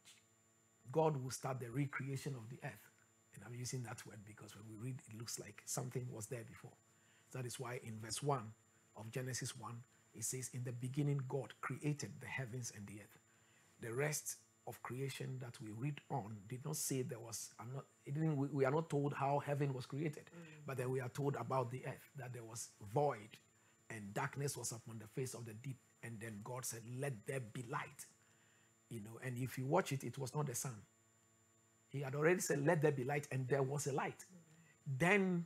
God will start the recreation of the earth, and I'm using that word because when we read, it looks like something was there before. That is why in verse 1 of Genesis 1, it says, In the beginning, God created the heavens and the earth. The rest of creation that we read on did not say there was, I'm not, didn't, we, we, are not told how heaven was created, mm. but then we are told about the earth, that there was void and darkness was upon the face of the deep. And then God said, Let there be light. You know, and if you watch it, it was not the sun. He had already said, Let there be light, and there was a light. Then,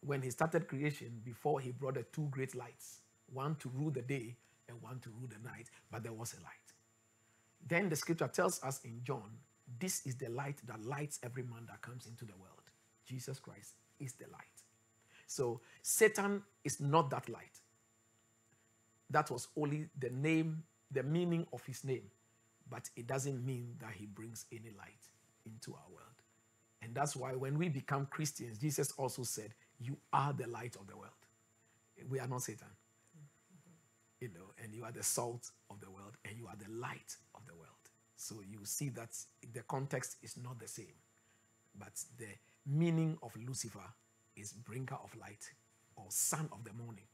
when he started creation, before he brought the two great lights, one to rule the day and one to rule the night, but there was a light. Then the scripture tells us in John, this is the light that lights every man that comes into the world. Jesus Christ is the light. So Satan is not that light. That was only the name, the meaning of his name. But it doesn't mean that he brings any light into our world. And that's why when we become Christians, Jesus also said, You are the light of the world. We are not Satan. You know, and you are the salt of the world, and you are the light of the world. So you see that the context is not the same, but the meaning of Lucifer is bringer of light, or son of the morning,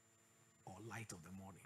or light of the morning.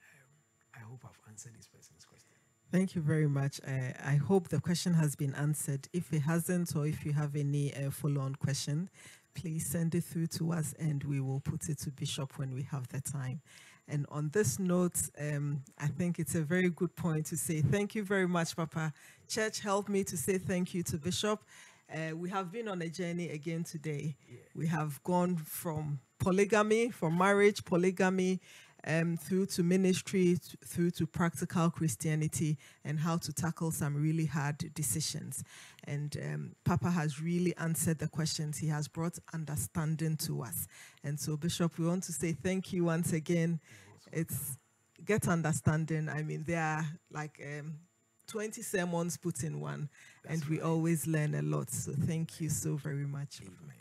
Um, I hope I've answered this person's question. Thank you very much. I, I hope the question has been answered. If it hasn't, or if you have any uh, follow on question, please send it through to us and we will put it to Bishop when we have the time. And on this note, um, I think it's a very good point to say thank you very much, Papa. Church helped me to say thank you to Bishop. Uh, we have been on a journey again today. Yeah. We have gone from polygamy, from marriage, polygamy, um, through to ministry, through to practical Christianity, and how to tackle some really hard decisions. And um, Papa has really answered the questions. He has brought understanding to us. And so, Bishop, we want to say thank you once again. It's get understanding. I mean, there are like um, 20 sermons put in one, That's and we right. always learn a lot. So, thank you so very much. Amen.